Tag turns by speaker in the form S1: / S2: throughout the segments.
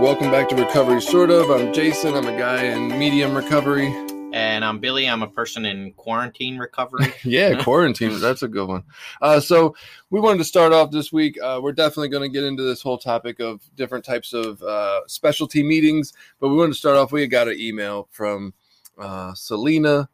S1: Welcome back to Recovery Sort of. I'm Jason. I'm a guy in medium recovery.
S2: And I'm Billy. I'm a person in quarantine recovery.
S1: yeah, quarantine. That's a good one. Uh, so we wanted to start off this week. Uh, we're definitely going to get into this whole topic of different types of uh, specialty meetings, but we wanted to start off. We got an email from uh, Selena,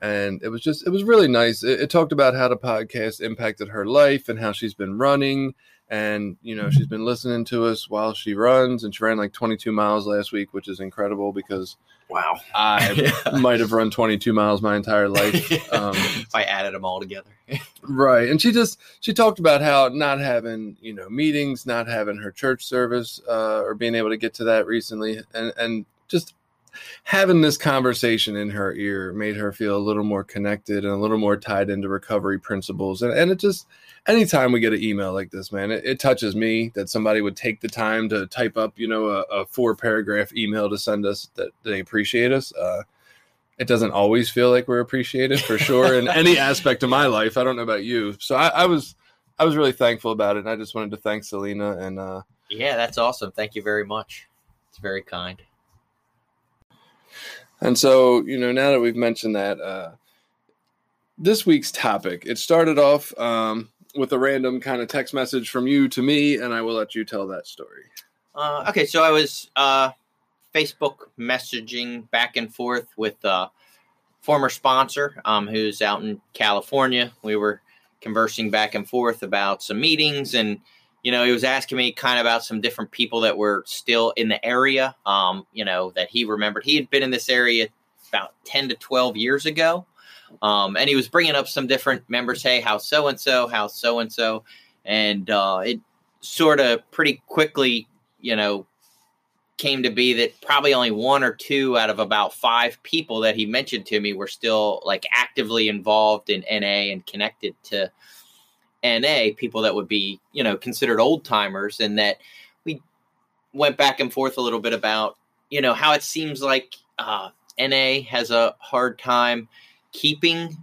S1: and it was just it was really nice. It, it talked about how the podcast impacted her life and how she's been running and you know she's been listening to us while she runs and she ran like 22 miles last week which is incredible because
S2: wow.
S1: I yeah. might have run 22 miles my entire life
S2: um, if i added them all together.
S1: Right. And she just she talked about how not having you know meetings not having her church service uh, or being able to get to that recently and and just having this conversation in her ear made her feel a little more connected and a little more tied into recovery principles and, and it just anytime we get an email like this, man, it, it, touches me that somebody would take the time to type up, you know, a, a four paragraph email to send us that they appreciate us. Uh, it doesn't always feel like we're appreciated for sure in any aspect of my life. I don't know about you. So I, I, was, I was really thankful about it. And I just wanted to thank Selena and, uh,
S2: yeah, that's awesome. Thank you very much. It's very kind.
S1: And so, you know, now that we've mentioned that, uh, this week's topic, it started off um, with a random kind of text message from you to me, and I will let you tell that story.
S2: Uh, okay, so I was uh, Facebook messaging back and forth with a former sponsor um, who's out in California. We were conversing back and forth about some meetings, and you know, he was asking me kind of about some different people that were still in the area. Um, you know, that he remembered he had been in this area about ten to twelve years ago. Um, and he was bringing up some different members. Hey, how so and so, how so and so, and uh, it sort of pretty quickly, you know, came to be that probably only one or two out of about five people that he mentioned to me were still like actively involved in NA and connected to NA. People that would be, you know, considered old timers, and that we went back and forth a little bit about, you know, how it seems like uh, NA has a hard time keeping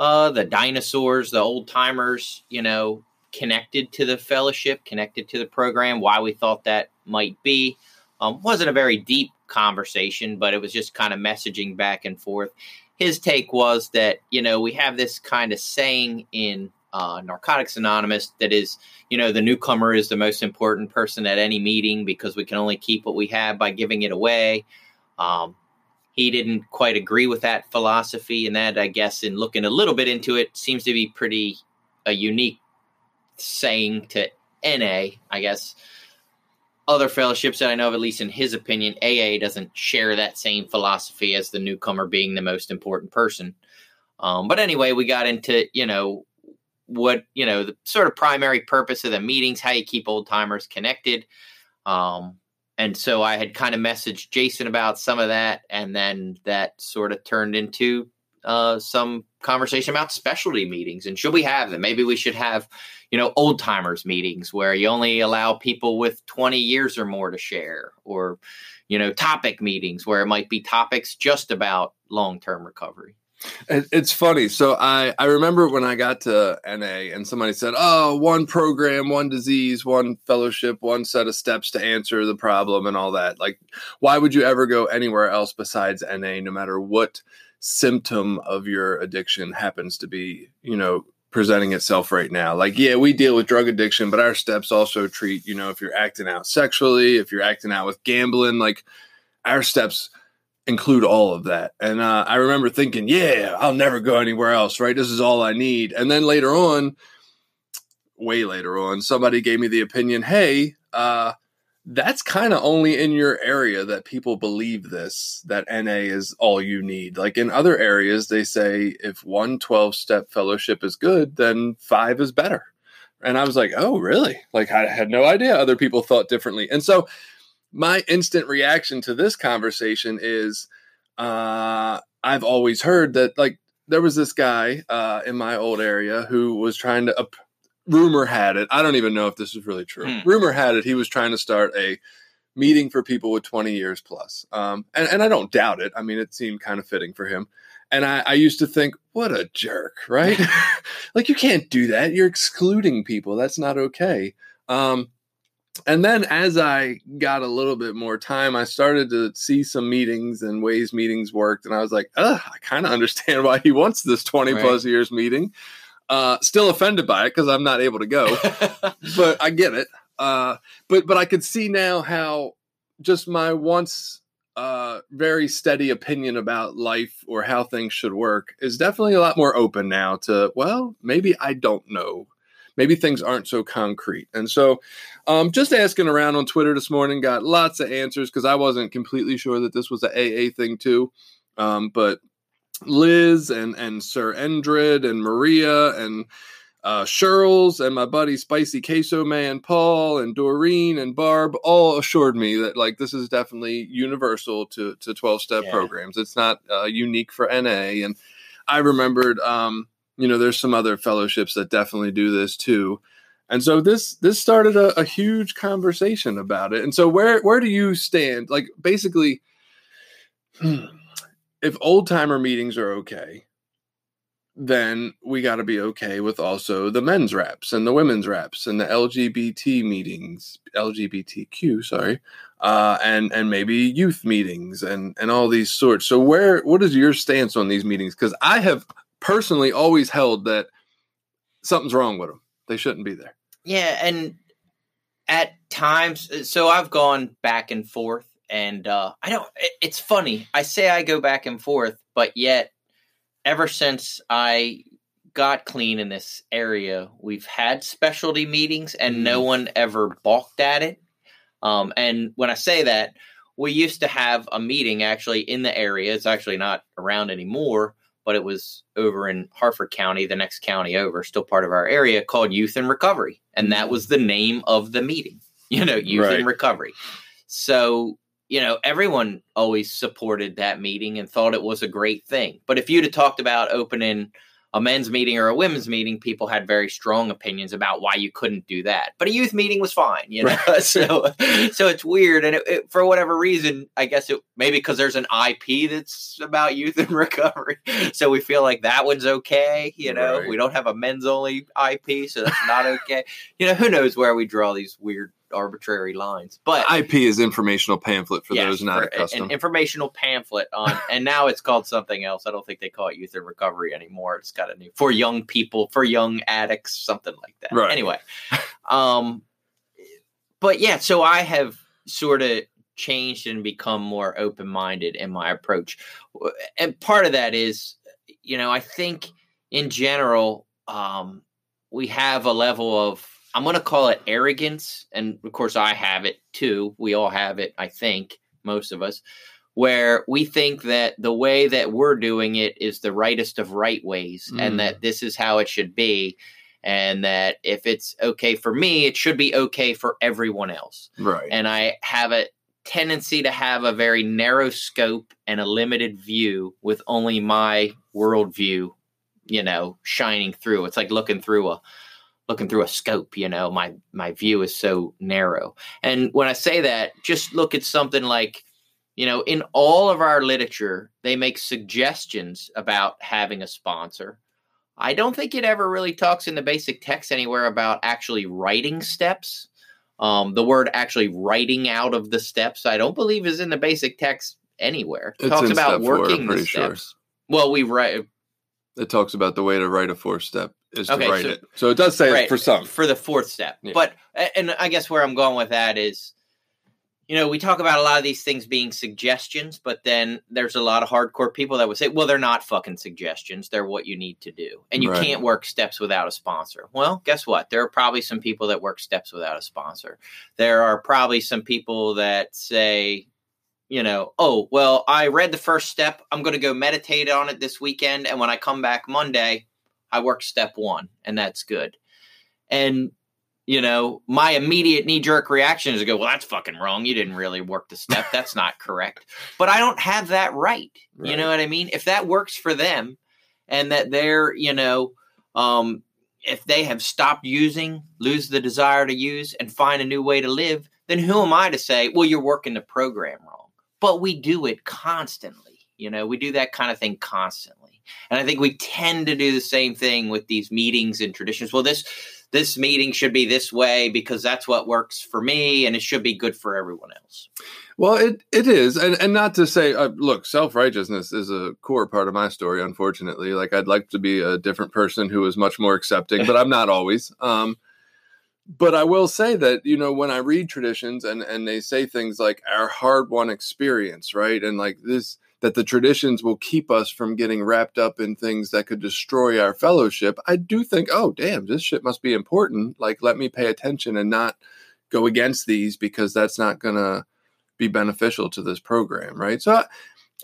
S2: uh, the dinosaurs, the old timers, you know, connected to the fellowship, connected to the program, why we thought that might be. Um, wasn't a very deep conversation, but it was just kind of messaging back and forth. His take was that, you know, we have this kind of saying in uh, Narcotics Anonymous that is, you know, the newcomer is the most important person at any meeting because we can only keep what we have by giving it away. Um, he didn't quite agree with that philosophy and that i guess in looking a little bit into it seems to be pretty a unique saying to na i guess other fellowships that i know of at least in his opinion aa doesn't share that same philosophy as the newcomer being the most important person um, but anyway we got into you know what you know the sort of primary purpose of the meetings how you keep old timers connected um, and so I had kind of messaged Jason about some of that, and then that sort of turned into uh, some conversation about specialty meetings and should we have them? Maybe we should have, you know, old timers meetings where you only allow people with 20 years or more to share, or, you know, topic meetings where it might be topics just about long term recovery.
S1: It's funny. So I I remember when I got to NA and somebody said, "Oh, one program, one disease, one fellowship, one set of steps to answer the problem and all that." Like why would you ever go anywhere else besides NA no matter what symptom of your addiction happens to be, you know, presenting itself right now. Like, yeah, we deal with drug addiction, but our steps also treat, you know, if you're acting out sexually, if you're acting out with gambling, like our steps include all of that. And uh, I remember thinking, yeah, I'll never go anywhere else, right? This is all I need. And then later on, way later on, somebody gave me the opinion, hey, uh, that's kind of only in your area that people believe this that NA is all you need. Like in other areas, they say if one 12 step fellowship is good, then five is better. And I was like, oh, really? Like, I had no idea other people thought differently. And so, my instant reaction to this conversation is uh, I've always heard that, like, there was this guy uh, in my old area who was trying to, uh, rumor had it, I don't even know if this is really true.
S2: Hmm.
S1: Rumor had it, he was trying to start a meeting for people with 20 years plus. Um, and, and I don't doubt it. I mean, it seemed kind of fitting for him. And I, I used to think, what a jerk, right? like, you can't do that. You're excluding people. That's not okay. Um, and then as I got a little bit more time, I started to see some meetings and ways meetings worked. And I was like, ugh, I kind of understand why he wants this 20
S2: Right.
S1: plus years meeting. Uh, still offended by it because I'm not able to go but I get it. Uh, but but I could see now how just my once uh, very steady opinion about life or how things should work is definitely a lot more open now to well maybe I don't know. Maybe things aren't so concrete. And so um, just asking around on Twitter this morning, got lots of answers because I wasn't completely sure that this was a AA thing too. Um, but Liz and and Sir Endred and Maria and uh, and my buddy Spicy Queso Man Paul and Doreen and Barb all assured me that like this is definitely universal to to twelve step
S2: Yeah.
S1: programs. It's not uh, unique for NA. And I remembered, um, you know, there's some other fellowships that definitely do this too. And so this this started a, a huge conversation about it. And so where where do you stand? Like basically, if old timer meetings are okay, then we got to be okay with also the men's reps and the women's reps and the LGBT meetings, LGBTQ, sorry, uh, and and maybe youth meetings and and all these sorts. So where what is your stance on these meetings? Because I have personally always held that something's wrong with them. They shouldn't be there.
S2: Yeah, and at times, so I've gone back and forth, and uh, I don't. it- It's funny. I say I go back and forth, but yet, ever since I got clean in this area, we've had specialty meetings, and no one ever balked at it. Um, and when I say that, we used to have a meeting actually in the area. It's actually not around anymore, but it was over in Harford County, the next county over, still part of our area, called Youth and Recovery. And that was the name of the meeting, you know, Youth
S1: Right.
S2: in Recovery. So, you know, everyone always supported that meeting and thought it was a great thing. But if you'd have talked about opening a men's meeting or a women's meeting, people had very strong opinions about why you couldn't do that. But a youth meeting was fine, you know. so, so it's weird, and it, it, for whatever reason, I guess it maybe because there's an IP that's about youth and recovery, so we feel like that one's okay. You know,
S1: Right.
S2: we don't have a men's only IP, so that's not okay. you know, who knows where we draw these weird arbitrary lines, but
S1: IP is informational pamphlet for
S2: Yes,
S1: those not
S2: for
S1: accustomed.
S2: An informational pamphlet on, and now it's called something else. I don't think they call it youth in recovery anymore. It's got a new for young people, for young addicts, something like that.
S1: Right.
S2: Anyway, um, but yeah, so I have sort of changed and become more open minded in my approach, and part of that is, you know, I think in general, um, we have a level of I'm going to call it arrogance, and of course I have it too. We all have it, I think, most of us, where we think that the way that we're doing it is the rightest of right ways,
S1: Mm.
S2: and that this is how it should be, and that if it's okay for me, it should be okay for everyone else
S1: right.
S2: and I have a tendency to have a very narrow scope and a limited view with only my worldview, you know, shining through. It's like looking through a looking through a scope, you know, my my view is so narrow. And when I say that, just look at something like you know, in all of our literature, they make suggestions about having a sponsor. I don't think it ever really talks in the basic text anywhere about actually writing steps. Um, the word actually writing out of the steps, I don't believe is in the basic text anywhere. It
S1: It's
S2: talks about
S1: step four,
S2: working the
S1: pretty sure.
S2: steps. Well, we write
S1: It talks about the way to write a four step is to
S2: Okay,
S1: write
S2: so-
S1: it. So it does say
S2: right,
S1: for some.
S2: for the fourth step.
S1: Yeah.
S2: But and I guess where I'm going with that is you know, we talk about a lot of these things being suggestions, but then there's a lot of hardcore people that would say, well, they're not fucking suggestions. They're what you need to do. And you
S1: Right.
S2: can't work steps without a sponsor. Well, guess what? There are probably some people that work steps without a sponsor. There are probably some people that say, you know, oh, well, I read the first step. I'm going to go meditate on it this weekend. And when I come back Monday, I work step one, and that's good. And you know, my immediate knee jerk reaction is to go, well, that's fucking wrong. You didn't really work the step. That's not correct. But I don't have that right. You know what I mean? If that works for them and that they're, you know, um, if they have stopped using, lose the desire to use, and find a new way to live, then who am I to say, well, you're working the program wrong? But we do it constantly. You know, we do that kind of thing constantly. And I think we tend to do the same thing with these meetings and traditions. Well, this this meeting should be this way because that's what works for me and it should be good for everyone else.
S1: Well, it it is, and and not to say, uh, look, self righteousness is a core part of my story. Unfortunately, like I'd like to be a different person who is much more accepting, but I'm not always. Um, but I will say that you know when I read traditions and and they say things like our hard won experience, right, and like this that the traditions will keep us from getting wrapped up in things that could destroy our fellowship. I do think, oh damn, this shit must be important. Like let me pay attention and not go against these because that's not gonna be beneficial to this program, right? So I,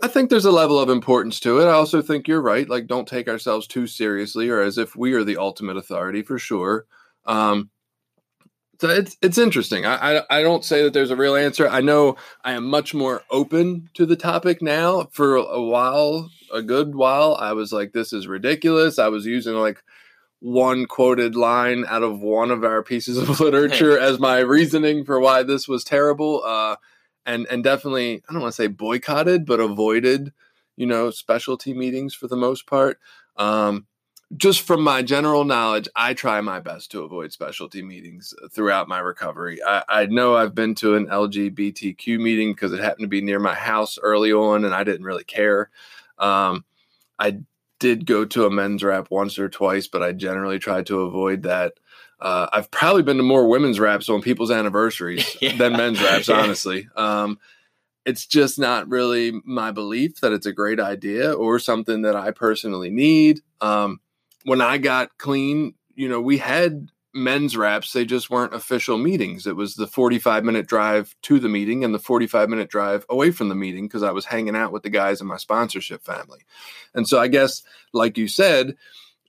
S1: I think there's a level of importance to it. I also think you're right. Like, don't take ourselves too seriously or as if we are the ultimate authority for sure. Um, so it's it's interesting. I, I I don't say that there's a real answer. I know I am much more open to the topic now. For a while, a good while, I was like, "This is ridiculous." I was using like one quoted line out of one of our pieces of literature as my reasoning for why this was terrible. Uh, and and definitely I don't want to say boycotted, but avoided, you know, specialty meetings for the most part. Um, just from my general knowledge, I try my best to avoid specialty meetings throughout my recovery. I, I know I've been to an LGBTQ meeting because it happened to be near my house early on, and I didn't really care. Um, I did go to a men's rap once or twice, but I generally try to avoid that. Uh, I've probably been to more women's raps on people's anniversaries
S2: Yeah.
S1: than men's raps, honestly. Um, it's just not really my belief that it's a great idea or something that I personally need. Um, when I got clean, you know, we had men's raps. They just weren't official meetings. It was the 45 minute drive to the meeting and the 45 minute drive away from the meeting because I was hanging out with the guys in my sponsorship family. And so I guess, like you said,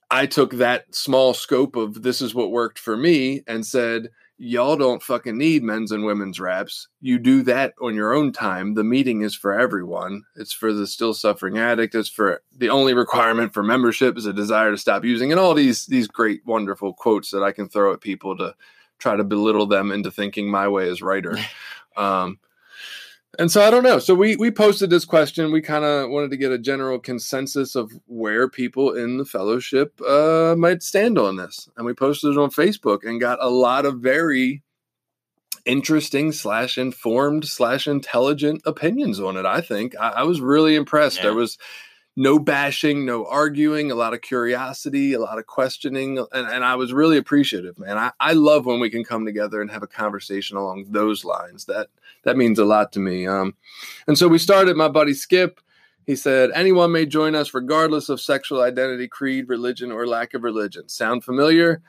S1: I took that small scope of this is what worked for me and said, y'all don't fucking need men's and women's raps. You do that on your own time. The meeting is for everyone. It's for the still suffering addict. It's for the only requirement for membership is a desire to stop using and all these these great wonderful quotes that I can throw at people to try to belittle them into thinking my way is righter. um and so I don't know. So we we posted this question. We kind of wanted to get a general consensus of where people in the fellowship uh, might stand on this, and we posted it on Facebook and got a lot of very interesting slash informed slash intelligent opinions on it. I think I, I was really impressed.
S2: Yeah.
S1: There was no bashing, no arguing, a lot of curiosity, a lot of questioning, and, and I was really appreciative, man. I, I love when we can come together and have a conversation along those lines. That that means a lot to me. Um, and so we started. My buddy Skip, he said, anyone may join us regardless of sexual identity, creed, religion, or lack of religion. Sound familiar?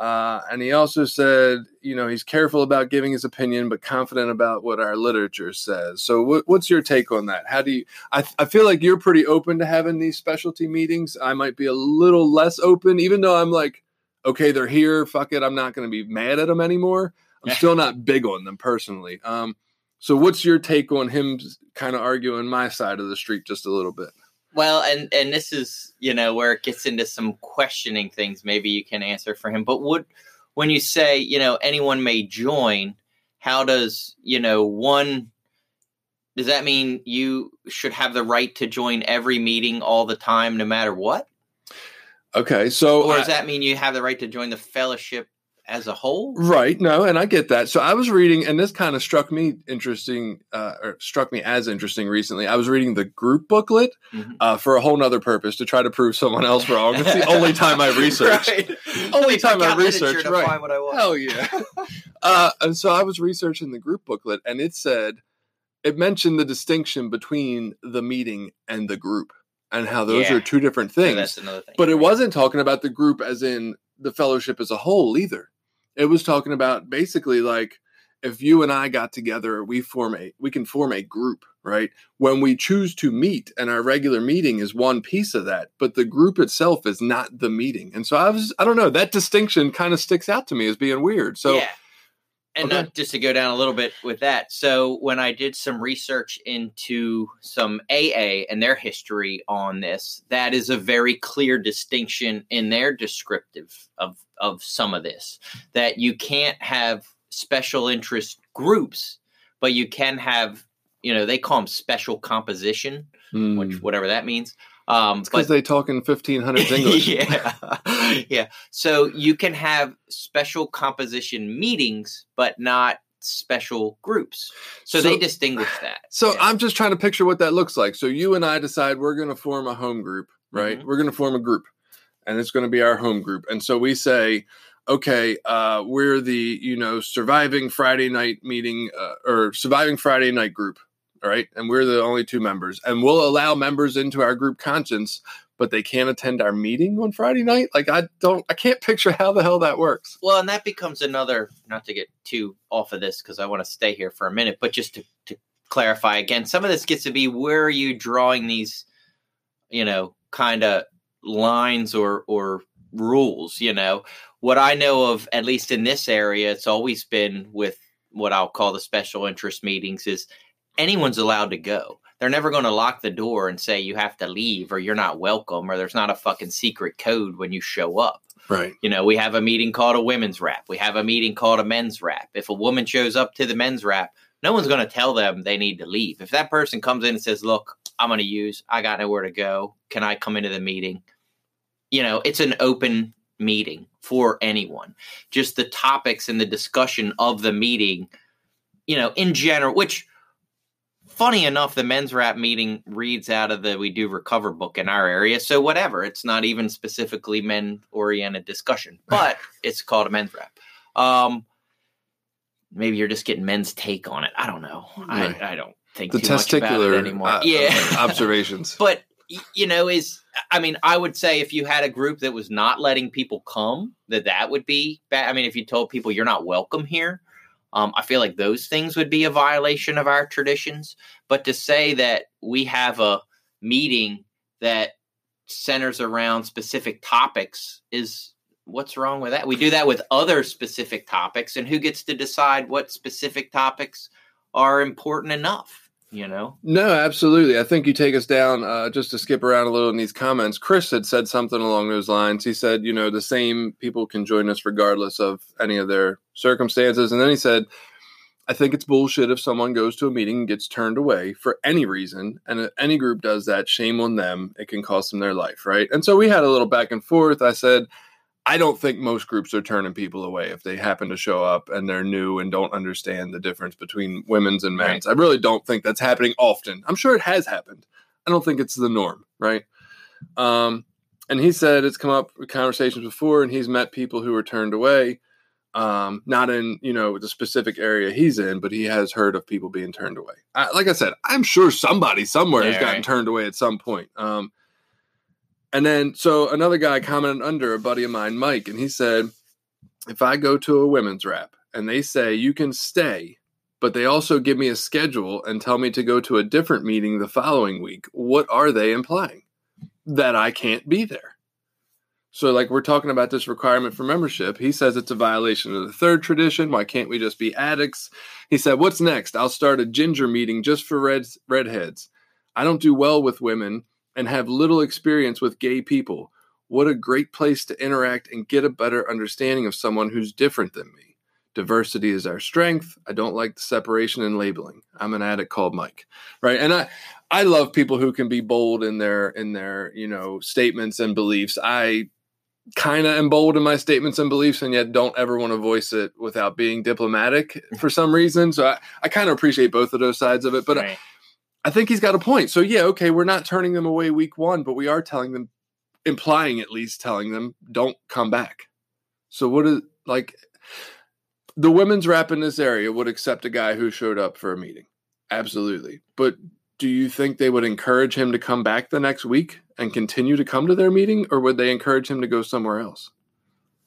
S1: Uh, and he also said, you know, he's careful about giving his opinion, but confident about what our literature says. So, what, what's your take on that? How do you? I, I feel like you're pretty open to having these specialty meetings. I might be a little less open, even though I'm like, okay, they're here. Fuck it, I'm not going to be mad at them anymore. I'm still not big on them personally. Um, so, what's your take on him kind of arguing my side of the street just a little bit?
S2: Well, and and this is you know where it gets into some questioning things. Maybe you can answer for him. But would when you say you know anyone may join, how does you know one? Does that mean you should have the right to join every meeting all the time, no matter what?
S1: Okay, so
S2: Or
S1: I-
S2: does that mean you have the right to join the fellowship as a whole.
S1: Right. No, and I get that. So I was reading, and this kind of struck me interesting, uh, or struck me as interesting recently. I was reading the group booklet
S2: Mhm.
S1: uh, for a whole nother purpose to try to prove someone else wrong. It's the only time I research.
S2: Right.
S1: Only time I research, right.
S2: find what I want.
S1: Hell yeah. uh, and so I was researching the group booklet, and it said, it mentioned the distinction between the meeting and the group and how those
S2: Yeah.
S1: are two different
S2: So
S1: things.
S2: that's another thing.
S1: But it wasn't talking about the group as in the fellowship as a whole either. It was talking about basically like if you and I got together, we form a we can form a group, right? When we choose to meet and our regular meeting is one piece of that, but the group itself is not the meeting. And so I was I don't know, that distinction kind of sticks out to me as being weird. So
S2: yeah. And
S1: Okay.
S2: just to go down a little bit with that. So when I did some research into some AA and their history on this, that is a very clear distinction in their descriptive of of some of this. That you can't have special interest groups, but you can have, you know, they call them special composition, which
S1: mm,
S2: whatever that means. Um,
S1: because they talk in 1500s English.
S2: yeah. yeah. So you can have special composition meetings, but not special groups. So, they distinguish that.
S1: So
S2: Yeah.
S1: I'm just trying to picture what that looks like. So you and I decide we're going to form a home group, right?
S2: Mhm.
S1: We're going to form a group, and it's going to be our home group. And so we say, okay, uh, we're the you know surviving Friday night meeting uh, or surviving Friday night group, right? And we're the only two members, and we'll allow members into our group conscience, but they can't attend our meeting on Friday night. Like I don't, I can't picture how the hell that works.
S2: Well, and that becomes another, not to get too off of this because I want to stay here for a minute, but just to, to clarify again, some of this gets to be where are you drawing these, you know, kind of lines or, or rules, you know? What I know of, at least in this area, it's always been with what I'll call the special interest meetings is anyone's allowed to go. They're never going to lock the door and say you have to leave or you're not welcome or there's not a fucking secret code when you show up.
S1: Right.
S2: You know, we have a meeting called a women's rap. We have a meeting called a men's rap. If a woman shows up to the men's rap, no one's going to tell them they need to leave. If that person comes in and says, "Look, I'm going to use. I got nowhere to go. Can I come into the meeting?" You know, it's an open meeting for anyone. Just the topics and the discussion of the meeting, you know, in general, which funny enough, the men's rap meeting reads out of the We Do Recover book in our area. So whatever, it's not even specifically men oriented discussion, but it's called a men's rap. Um, maybe you're just getting men's take on it. I don't know.
S1: Right.
S2: I, I don't think
S1: The
S2: too much about
S1: testicular
S2: it anymore.
S1: uh,
S2: yeah,
S1: observations.
S2: but you know is i mean i would say if you had a group that was not letting people come that that would be bad i mean if you told people you're not welcome here um, i feel like those things would be a violation of our traditions but to say that we have a meeting that centers around specific topics is what's wrong with that? We do that with other specific topics and who gets to decide what specific topics are important enough you know
S1: No, absolutely. I think you take us down uh, just to skip around a little in these comments. Chris had said something along those lines. He said, you know, the same people can join us regardless of any of their circumstances. And then he said, I think it's bullshit if someone goes to a meeting and gets turned away for any reason. And if any group does that, shame on them. It can cost them their life, right? And so we had a little back and forth. I said, I don't think most groups are turning people away if they happen to show up and they're new and don't understand the difference between women's and men's. I really don't think that's happening often. I'm sure it has happened. I don't think it's the norm, right? Um, and he said it's come up with conversations before, and he's met people who were turned away, um, not in you know the specific area he's in, but he has heard of people being turned away. I, like I said, I'm sure somebody somewhere has gotten
S2: right.
S1: turned away at some point. Um, and then, so another guy commented under a buddy of mine, Mike, and he said, if I go to a women's rap and they say you can stay, but they also give me a schedule and tell me to go to a different meeting the following week, what are they implying? That I can't be there. So, like, we're talking about this requirement for membership. He says it's a violation of the third tradition. Why can't we just be addicts? He said, What's next? I'll start a ginger meeting just for reds, redheads. I don't do well with women and have little experience with gay people. What a great place to interact and get a better understanding of someone who's different than me. Diversity is our strength. I don't like the separation and labeling. I'm an addict called Mike. Right. And I I love people who can be bold in their in their, you know, statements and beliefs. I kind of am bold in my statements and beliefs and yet don't ever want to voice it without being diplomatic for some reason. So I, I kind of appreciate both of those sides of it. But uh,
S2: Right.
S1: I, think he's got a point. So yeah, okay, we're not turning them away week one, but we are telling them, implying at least telling them, don't come back. So what is like the women's rep in this area would accept a guy who showed up for a meeting. Absolutely. But do you think they would encourage him to come back the next week and continue to come to their meeting or would they encourage him to go somewhere else?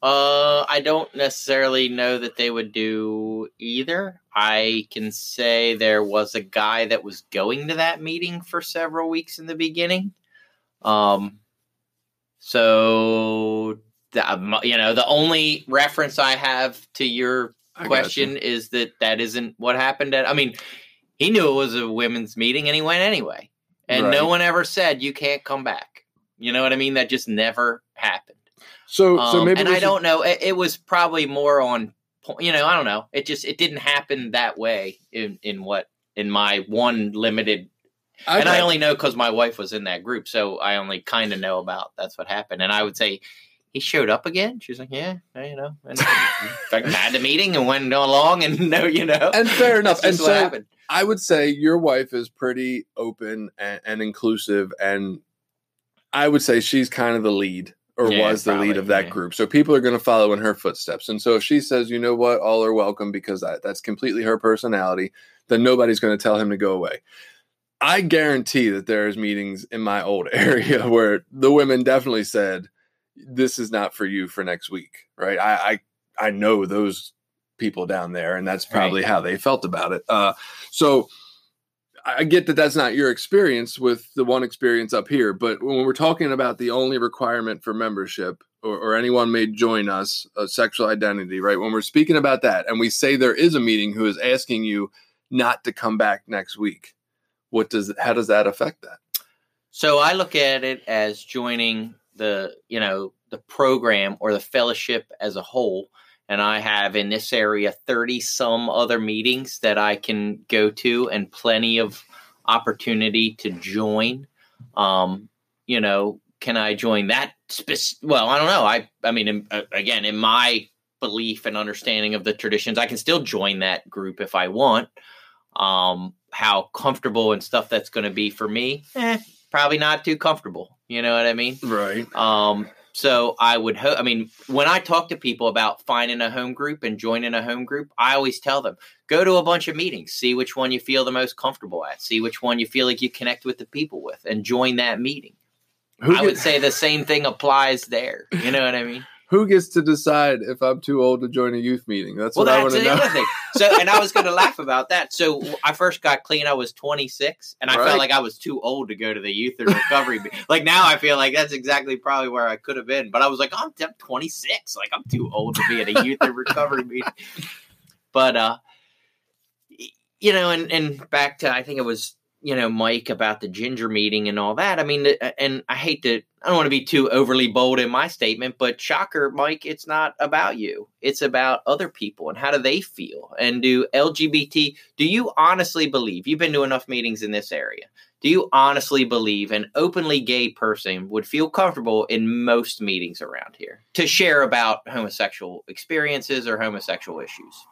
S2: Uh, I don't necessarily know that they would do either. I can say there was a guy that was going to that meeting for several weeks in the beginning. Um, so the, um, you know, the only reference I have to your
S1: I
S2: question is that that isn't what happened at. I mean, he knew it was a women's meeting and he went anyway, and no one ever said you can't come back. You know what I mean? That just never happened.
S1: So so
S2: Um,
S1: maybe
S2: and I don't know. It, it was probably more on, you know, I don't know. It just it didn't happen that way in in what in my one limited.
S1: I
S2: and I only know because my wife was in that group, so I only kind of know about that's what happened. And I would say he showed up again. She's like, yeah, you know, and had the meeting and went along, and no, you know,
S1: and fair enough. And so
S2: happened.
S1: I would say your wife is pretty open and, and inclusive, and I would say she's kind of the lead or
S2: Yeah,
S1: was the lead of that
S2: yeah.
S1: group. So people are going to follow in her footsteps. And so if she says, you know what, all are welcome because that, that's completely her personality, then nobody's going to tell him to go away. I guarantee that there's meetings in my old area where the women definitely said, "This is not for you for next week." Right? I I, I know those people down there, and that's probably how they felt about it. Uh, so I get that that's not your experience with the one experience up here, but when we're talking about the only requirement for membership or, or anyone may join us, a sexual identity, right? When we're speaking about that, and we say there is a meeting who is asking you not to come back next week, what does how does that affect that?
S2: So I look at it as joining the, you know, the program or the fellowship as a whole. And I have in this area 30 some other meetings that I can go to and plenty of opportunity to join. Um, you know, can I join that? Spec- well, I don't know. I, I mean, in, uh, again, in my belief and understanding of the traditions, I can still join that group if I want. Um, how comfortable and stuff that's going to be for me, eh, probably not too comfortable. You know what I mean?
S1: Right.
S2: Um, so I would hope. I mean, when I talk to people about finding a home group and joining a home group, I always tell them go to a bunch of meetings, see which one you feel the most comfortable at, see which one you feel like you connect with the people with, and join that meeting.
S1: Who,
S2: I would say the same thing applies there. You know what I mean?
S1: Who gets to decide if I'm too old to join a youth meeting? That's
S2: Well,
S1: what I want to know.
S2: thing. So, and I was going to laugh about that. So, I first got clean. I was 26, and I
S1: Right.
S2: felt like I was too old to go to the youth and recovery. like now, I feel like that's exactly probably where I could have been. But I was like, I'm, I'm 26. Like I'm too old to be at a youth and recovery meeting. But uh, you know, and and back to I think it was you know Mike about the ginger meeting and all that. I mean, and I hate to. I don't want to be too overly bold in my statement, but shocker, Mike, it's not about you. It's about other people and how do they feel. And do LGBT, do you honestly believe, you've been to enough meetings in this area, do you honestly believe an openly gay person would feel comfortable in most meetings around here to share about homosexual experiences or homosexual issues?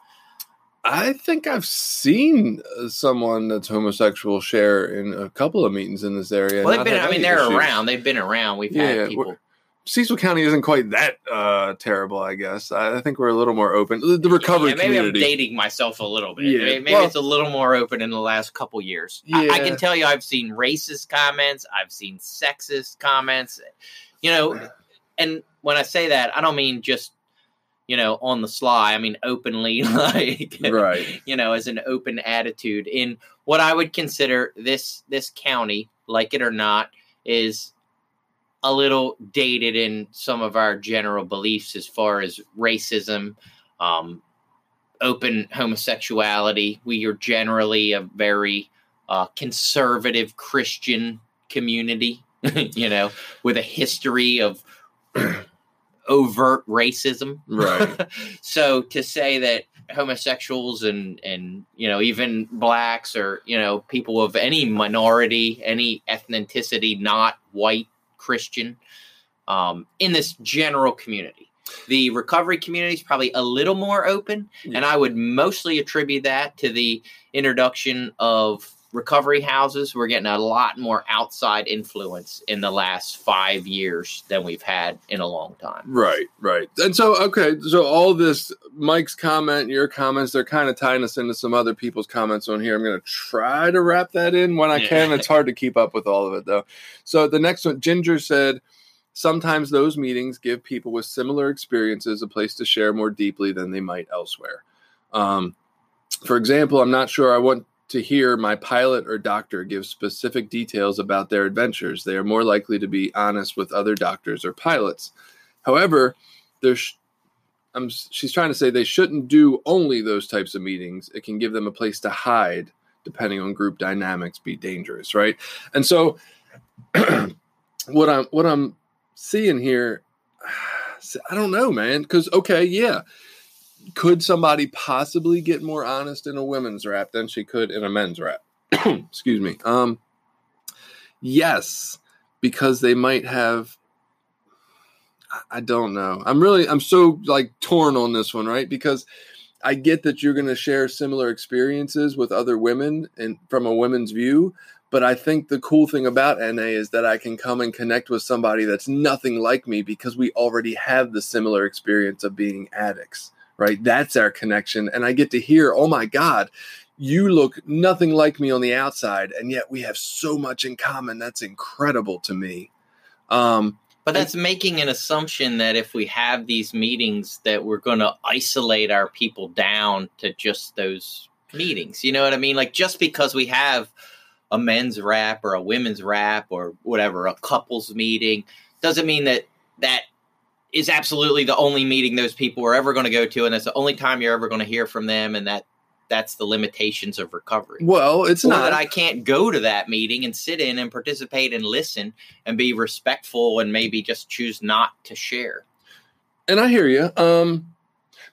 S1: I think I've seen uh, someone that's homosexual share in a couple of meetings in this area.
S2: Well, they've been, I mean, they're
S1: issues.
S2: around. They've been around. We've
S1: Yeah,
S2: had people.
S1: Cecil County isn't quite that uh, terrible, I guess. I I think we're a little more open. The the recovery
S2: Yeah, maybe
S1: community.
S2: I'm dating myself a little bit.
S1: Yeah,
S2: Maybe, maybe
S1: well-
S2: it's a little more open in the last couple years. I, I can tell you, I've seen racist comments. I've seen sexist comments. You know, and when I say that, I don't mean just you know on the sly. I mean openly, like
S1: right.
S2: you know, as an open attitude in what I would consider this this county, like it or not, is a little dated in some of our general beliefs as far as racism, um, open homosexuality. We are generally a very uh, conservative Christian community, you know, with a history of overt racism.
S1: Right.
S2: so to say that homosexuals and and you know even blacks or you know people of any minority, any ethnicity, not white Christian, um, in this general community. The recovery community is probably a little more open,
S1: Yeah.
S2: and I would mostly attribute that to the introduction of recovery houses. We're getting a lot more outside influence in the last five years than we've had in a long time.
S1: Right, right. And so, okay, so all this, Mike's comment, your comments, they're kind of tying us into some other people's comments on here. I'm going to try to wrap that in when I can. It's hard to keep up with all of it, though. So the next one, Ginger said, sometimes those meetings give people with similar experiences a place to share more deeply than they might elsewhere. Um, for example, I'm not sure I want to hear my pilot or doctor give specific details about their adventures. They are more likely to be honest with other doctors or pilots. However, there's I'm, she's trying to say they shouldn't do only those types of meetings. It can give them a place to hide, depending on group dynamics, be dangerous, right? And so, what I'm what I'm seeing here, I don't know, man. Because okay, yeah, could somebody possibly get more honest in a women's rap than she could in a men's rap? Excuse me. Um, yes, because they might have. I- don't know. I'm really, I'm so like torn on this one, right? Because I get that you're going to share similar experiences with other women and from a women's view, but I think the cool thing about NA is that I can come and connect with somebody that's nothing like me because we already have the similar experience of being addicts, right? That's our connection. And I get to hear, oh my God, you look nothing like me on the outside, and yet we have so much in common. That's incredible to me. Um,
S2: But that's making an assumption that if we have these meetings, that we're going to isolate our people down to just those meetings. You know what I mean? Like just because we have a men's rap or a women's rap or whatever, a couples meeting, doesn't mean that that is absolutely the only meeting those people are ever going to go to, and that's the only time you're ever going to hear from them, and that that's the limitations of recovery
S1: well, it's
S2: or
S1: not.
S2: that I can't go to that meeting and sit in and participate and listen and be respectful and maybe just choose not to share.
S1: and I hear you. Um,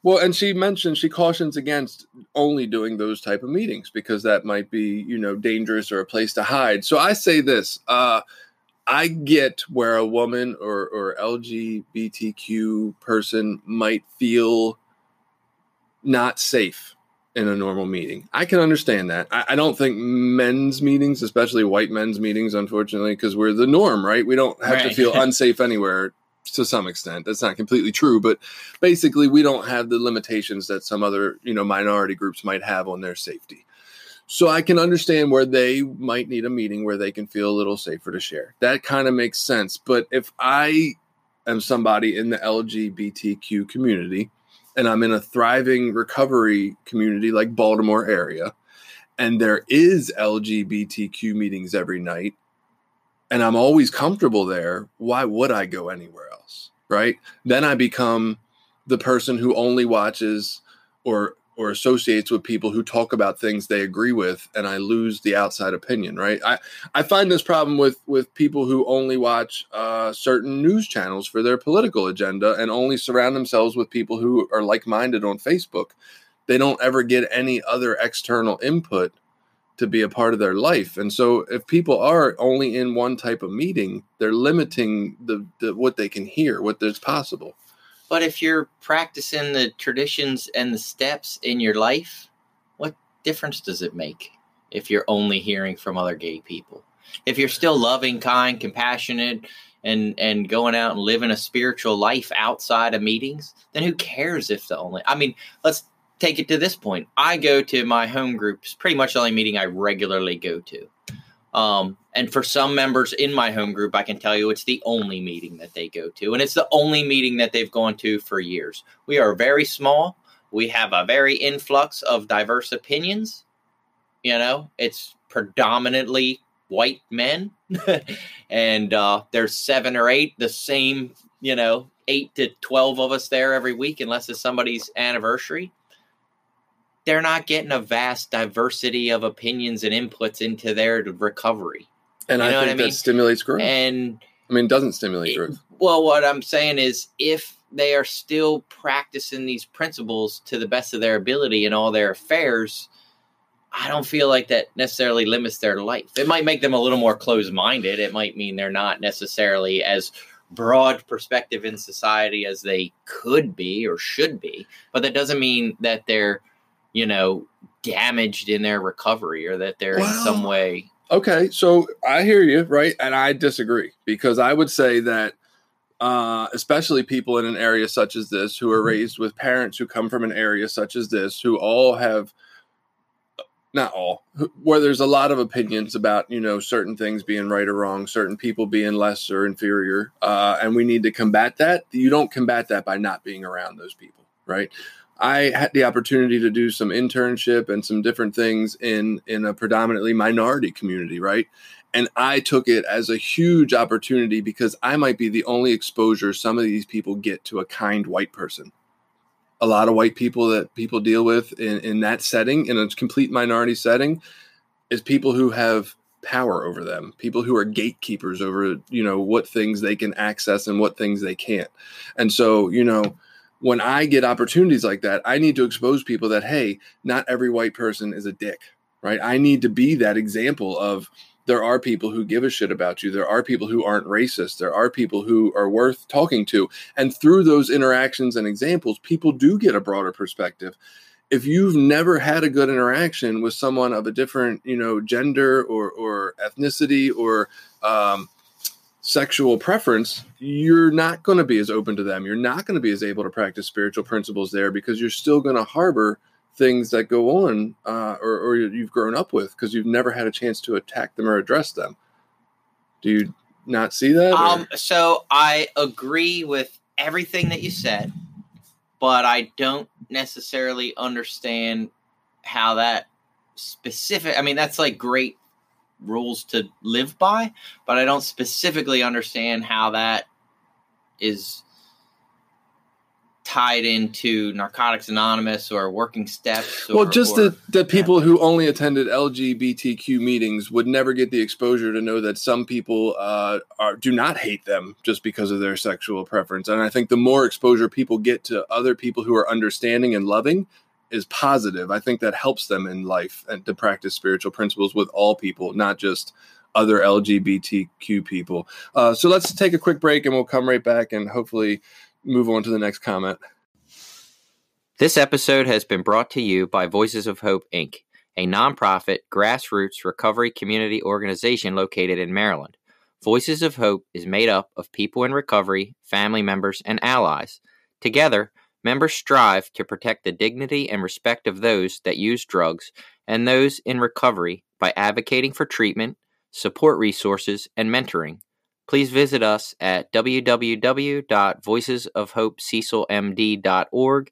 S1: well, and she mentioned she cautions against only doing those type of meetings because that might be, you know, dangerous or a place to hide. So I say this: uh, I get where a woman or or LGBTQ person might feel not safe in a normal meeting. I can understand that. I, I don't think men's meetings, especially white men's meetings, unfortunately, because we're the norm, right? We don't have to feel unsafe anywhere to some extent. That's not completely true, but basically we don't have the limitations that some other, you know, minority groups might have on their safety. So I can understand where they might need a meeting where they can feel a little safer to share. That kind of makes sense. But if I am somebody in the LGBTQ community and I'm in a thriving recovery community like Baltimore area, and there is LGBTQ meetings every night, and I'm always comfortable there, why would I go anywhere else? Right? Then I become the person who only watches or or associates with people who talk about things they agree with and I lose the outside opinion, right? I, I find this problem with with people who only watch uh, certain news channels for their political agenda and only surround themselves with people who are like-minded on Facebook. They don't ever get any other external input to be a part of their life. And so if people are only in one type of meeting, they're limiting the, the what they can hear, what is possible.
S2: But if you're practicing the traditions and the steps in your life, what difference does it make if you're only hearing from other gay people? If you're still loving, kind, compassionate, and and going out and living a spiritual life outside of meetings, then who cares if the only I mean, let's take it to this point. I go to my home groups, pretty much the only meeting I regularly go to. Um, and for some members in my home group, I can tell you it's the only meeting that they go to. And it's the only meeting that they've gone to for years. We are very small. We have a very influx of diverse opinions. You know, it's predominantly white men. and uh, there's seven or eight, the same, you know, eight to 12 of us there every week, unless it's somebody's anniversary they're not getting a vast diversity of opinions and inputs into their recovery.
S1: And
S2: You
S1: I think
S2: I
S1: that stimulates growth.
S2: And
S1: I mean, it doesn't stimulate
S2: it-
S1: growth.
S2: well, what I'm saying is if they are still practicing these principles to the best of their ability in all their affairs, I don't feel like that necessarily limits their life. It might make them a little more closed minded. It might mean they're not necessarily as broad perspective in society as they could be or should be, but that doesn't mean that they're, you know, damaged in their recovery or that they're well, in some way.
S1: Okay, so I hear you, right? And I disagree because I would say that uh, especially people in an area such as this who are mm-hmm. raised with parents who come from an area such as this who all have not all where there's a lot of opinions about you know certain things being right or wrong certain people being less or inferior uh, and we need to combat that you don't combat that by not being around those people right i had the opportunity to do some internship and some different things in in a predominantly minority community right and i took it as a huge opportunity because i might be the only exposure some of these people get to a kind white person a lot of white people that people deal with in, in that setting, in a complete minority setting, is people who have power over them, people who are gatekeepers over, you know, what things they can access and what things they can't. And so, you know, when I get opportunities like that, I need to expose people that, hey, not every white person is a dick, right? I need to be that example of, there are people who give a shit about you. There are people who aren't racist. There are people who are worth talking to. And through those interactions and examples, people do get a broader perspective. If you've never had a good interaction with someone of a different, you know, gender or, or ethnicity or um, sexual preference, you're not going to be as open to them. You're not going to be as able to practice spiritual principles there because you're still going to harbor things that go on uh, or, or you've grown up with because you've never had a chance to attack them or address them. Do you not see that?
S2: Um, so I agree with everything that you said, but I don't necessarily understand how that specific. I mean, that's like great rules to live by, but I don't specifically understand how that is tied into Narcotics Anonymous or Working Steps.
S1: Or, well, just or, that, that people who only attended LGBTQ meetings would never get the exposure to know that some people uh, are, do not hate them just because of their sexual preference. And I think the more exposure people get to other people who are understanding and loving is positive. I think that helps them in life and to practice spiritual principles with all people, not just other LGBTQ people. Uh, so let's take a quick break and we'll come right back and hopefully move on to the next comment.
S2: This episode has been brought to you by Voices of Hope, Inc., a nonprofit grassroots recovery community organization located in Maryland. Voices of Hope is made up of people in recovery, family members, and allies. Together, members strive to protect the dignity and respect of those that use drugs and those in recovery by advocating for treatment, support resources, and mentoring. Please visit us at www.voicesofhopececilmd.org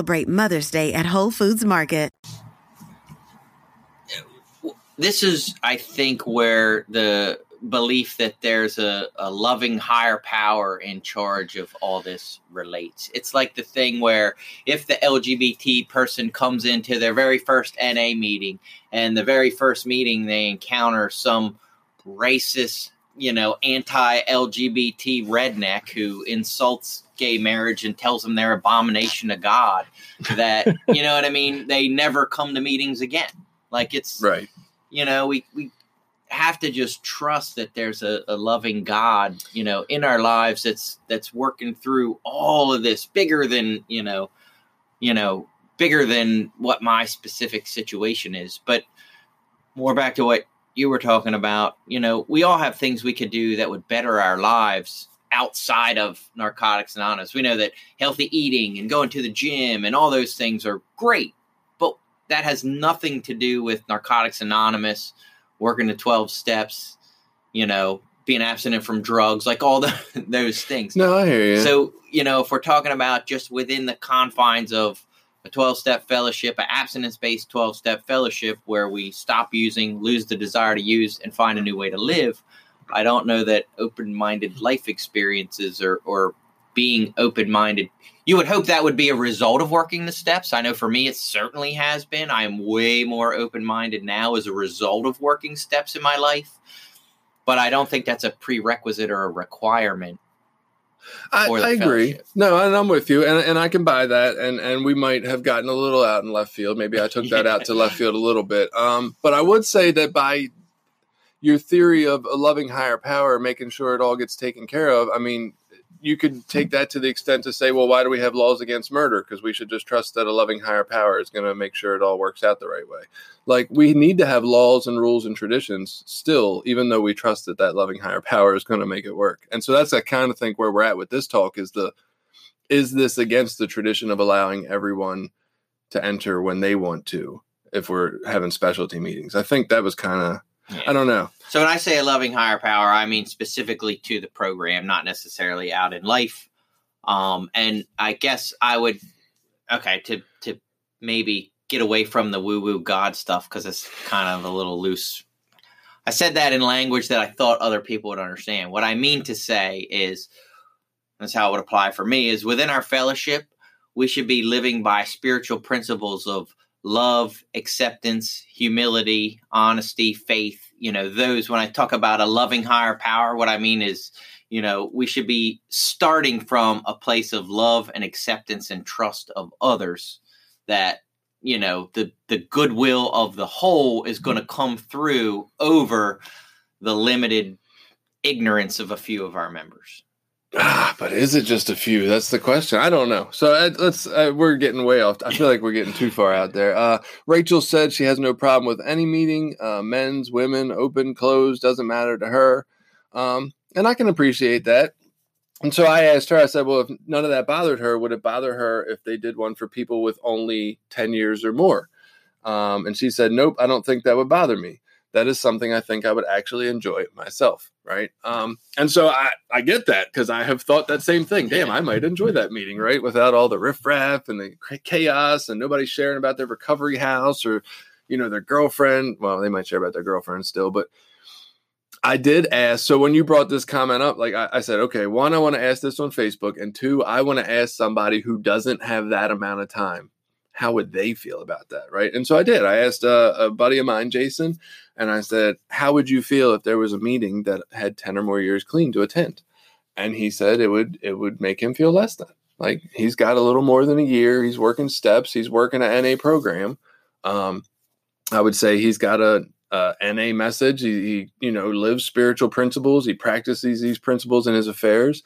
S3: celebrate Mother's Day at Whole Foods Market.
S2: This is, I think, where the belief that there's a, a loving higher power in charge of all this relates. It's like the thing where if the LGBT person comes into their very first NA meeting and the very first meeting they encounter some racist you know, anti LGBT redneck who insults gay marriage and tells them they're abomination to God, that, you know what I mean? They never come to meetings again. Like it's,
S1: right.
S2: You know, we, we have to just trust that there's a, a loving God, you know, in our lives that's, that's working through all of this bigger than, you know, you know, bigger than what my specific situation is. But more back to what you were talking about, you know, we all have things we could do that would better our lives outside of Narcotics Anonymous. We know that healthy eating and going to the gym and all those things are great, but that has nothing to do with Narcotics Anonymous, working the 12 steps, you know, being abstinent from drugs, like all the, those things.
S1: No, I hear you.
S2: So, you know, if we're talking about just within the confines of a 12 step fellowship, an abstinence based 12 step fellowship where we stop using, lose the desire to use, and find a new way to live. I don't know that open minded life experiences or, or being open minded. You would hope that would be a result of working the steps. I know for me, it certainly has been. I am way more open minded now as a result of working steps in my life. But I don't think that's a prerequisite or a requirement
S1: I, I agree. No, and I'm with you, and and I can buy that. And and we might have gotten a little out in left field. Maybe I took that out to left field a little bit. Um, but I would say that by your theory of a loving higher power, making sure it all gets taken care of. I mean, you could take that to the extent to say, well, why do we have laws against murder? Because we should just trust that a loving higher power is going to make sure it all works out the right way. Like we need to have laws and rules and traditions still, even though we trust that that loving higher power is going to make it work. And so that's that kind of thing where we're at with this talk is the is this against the tradition of allowing everyone to enter when they want to if we're having specialty meetings? I think that was kind of I don't know.
S2: So when I say a loving higher power, I mean specifically to the program, not necessarily out in life. Um, and I guess I would okay to to maybe get away from the woo woo God stuff because it's kind of a little loose. I said that in language that I thought other people would understand. What I mean to say is that's how it would apply for me is within our fellowship, we should be living by spiritual principles of love, acceptance, humility, honesty, faith. You know, those, when I talk about a loving higher power, what I mean is, you know, we should be starting from a place of love and acceptance and trust of others that, you know, the, the goodwill of the whole is going to come through over the limited ignorance of a few of our members.
S1: Ah, but is it just a few? That's the question. I don't know. So uh, let's. Uh, we're getting way off. I feel like we're getting too far out there. Uh, Rachel said she has no problem with any meeting, uh, men's, women, open, closed, doesn't matter to her, um, and I can appreciate that. And so I asked her. I said, "Well, if none of that bothered her, would it bother her if they did one for people with only ten years or more?" Um, and she said, "Nope, I don't think that would bother me." That is something I think I would actually enjoy myself, right? Um, and so I, I get that because I have thought that same thing. Damn, I might enjoy that meeting, right? Without all the riffraff and the chaos and nobody sharing about their recovery house or, you know, their girlfriend. Well, they might share about their girlfriend still, but I did ask. So when you brought this comment up, like I, I said, okay, one, I want to ask this on Facebook, and two, I want to ask somebody who doesn't have that amount of time how would they feel about that right and so i did i asked a, a, buddy of mine jason and i said how would you feel if there was a meeting that had 10 or more years clean to attend and he said it would it would make him feel less than like he's got a little more than a year he's working steps he's working an na program um, i would say he's got a, a na message he, he you know lives spiritual principles he practices these principles in his affairs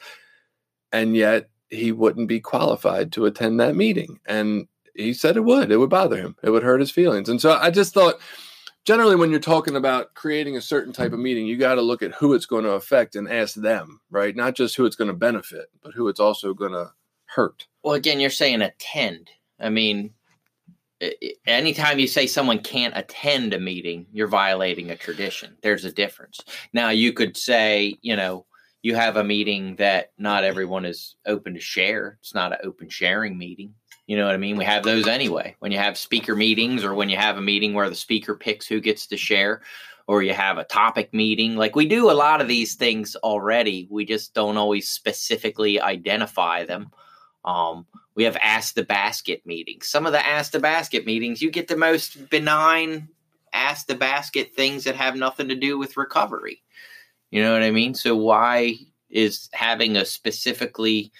S1: and yet he wouldn't be qualified to attend that meeting and he said it would. It would bother him. It would hurt his feelings. And so I just thought generally when you're talking about creating a certain type of meeting, you got to look at who it's going to affect and ask them, right? Not just who it's going to benefit, but who it's also going to hurt.
S2: Well, again, you're saying attend. I mean, anytime you say someone can't attend a meeting, you're violating a tradition. There's a difference. Now, you could say, you know, you have a meeting that not everyone is open to share. It's not an open sharing meeting. You know what I mean? We have those anyway. When you have speaker meetings or when you have a meeting where the speaker picks who gets to share or you have a topic meeting. Like we do a lot of these things already. We just don't always specifically identify them. Um, we have Ask the Basket meetings. Some of the Ask the Basket meetings, you get the most benign Ask the Basket things that have nothing to do with recovery. You know what I mean? So why is having a specifically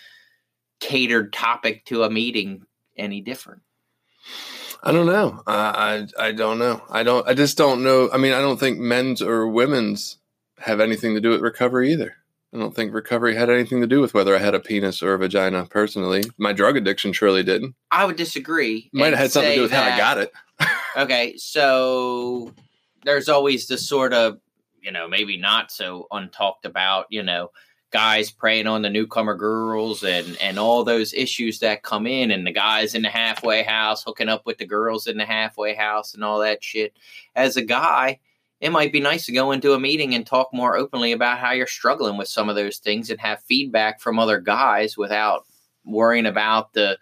S2: catered topic to a meeting any different?
S1: I don't know. I, I I don't know. I don't. I just don't know. I mean, I don't think men's or women's have anything to do with recovery either. I don't think recovery had anything to do with whether I had a penis or a vagina. Personally, my drug addiction surely didn't.
S2: I would disagree.
S1: Might have had something to do with that, how I got it.
S2: okay, so there's always the sort of you know maybe not so untalked about you know guys preying on the newcomer girls and and all those issues that come in and the guys in the halfway house hooking up with the girls in the halfway house and all that shit. As a guy it might be nice to go into a meeting and talk more openly about how you're struggling with some of those things and have feedback from other guys without worrying about the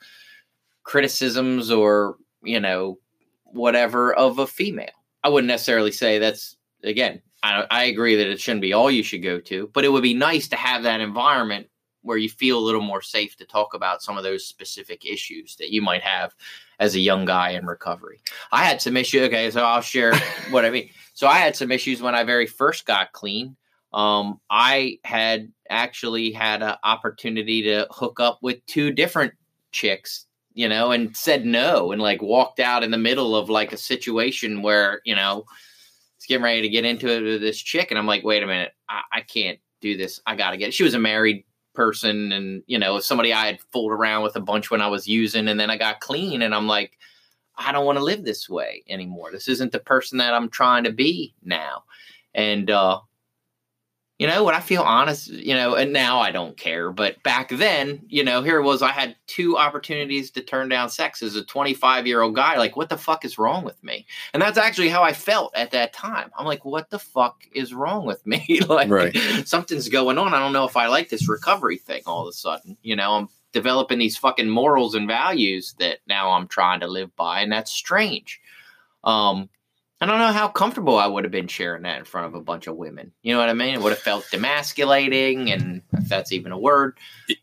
S2: criticisms or you know whatever of a female. I wouldn't necessarily say that's again I, I agree that it shouldn't be all you should go to, but it would be nice to have that environment where you feel a little more safe to talk about some of those specific issues that you might have as a young guy in recovery. I had some issues. Okay, so I'll share what I mean. So I had some issues when I very first got clean. Um, I had actually had an opportunity to hook up with two different chicks, you know, and said no and like walked out in the middle of like a situation where, you know, it's getting ready to get into it with this chick. And I'm like, wait a minute, I, I can't do this. I got to get it. She was a married person and, you know, somebody I had fooled around with a bunch when I was using. And then I got clean and I'm like, I don't want to live this way anymore. This isn't the person that I'm trying to be now. And, uh, you know, when I feel honest, you know, and now I don't care. But back then, you know, here it was, I had two opportunities to turn down sex as a 25 year old guy. Like, what the fuck is wrong with me? And that's actually how I felt at that time. I'm like, what the fuck is wrong with me? like,
S1: Right.
S2: something's going on. I don't know if I like this recovery thing all of a sudden. You know, I'm developing these fucking morals and values that now I'm trying to live by. And that's strange. Um, I don't know how comfortable I would have been sharing that in front of a bunch of women. You know what I mean? It would have felt demasculating, and if that's even a word,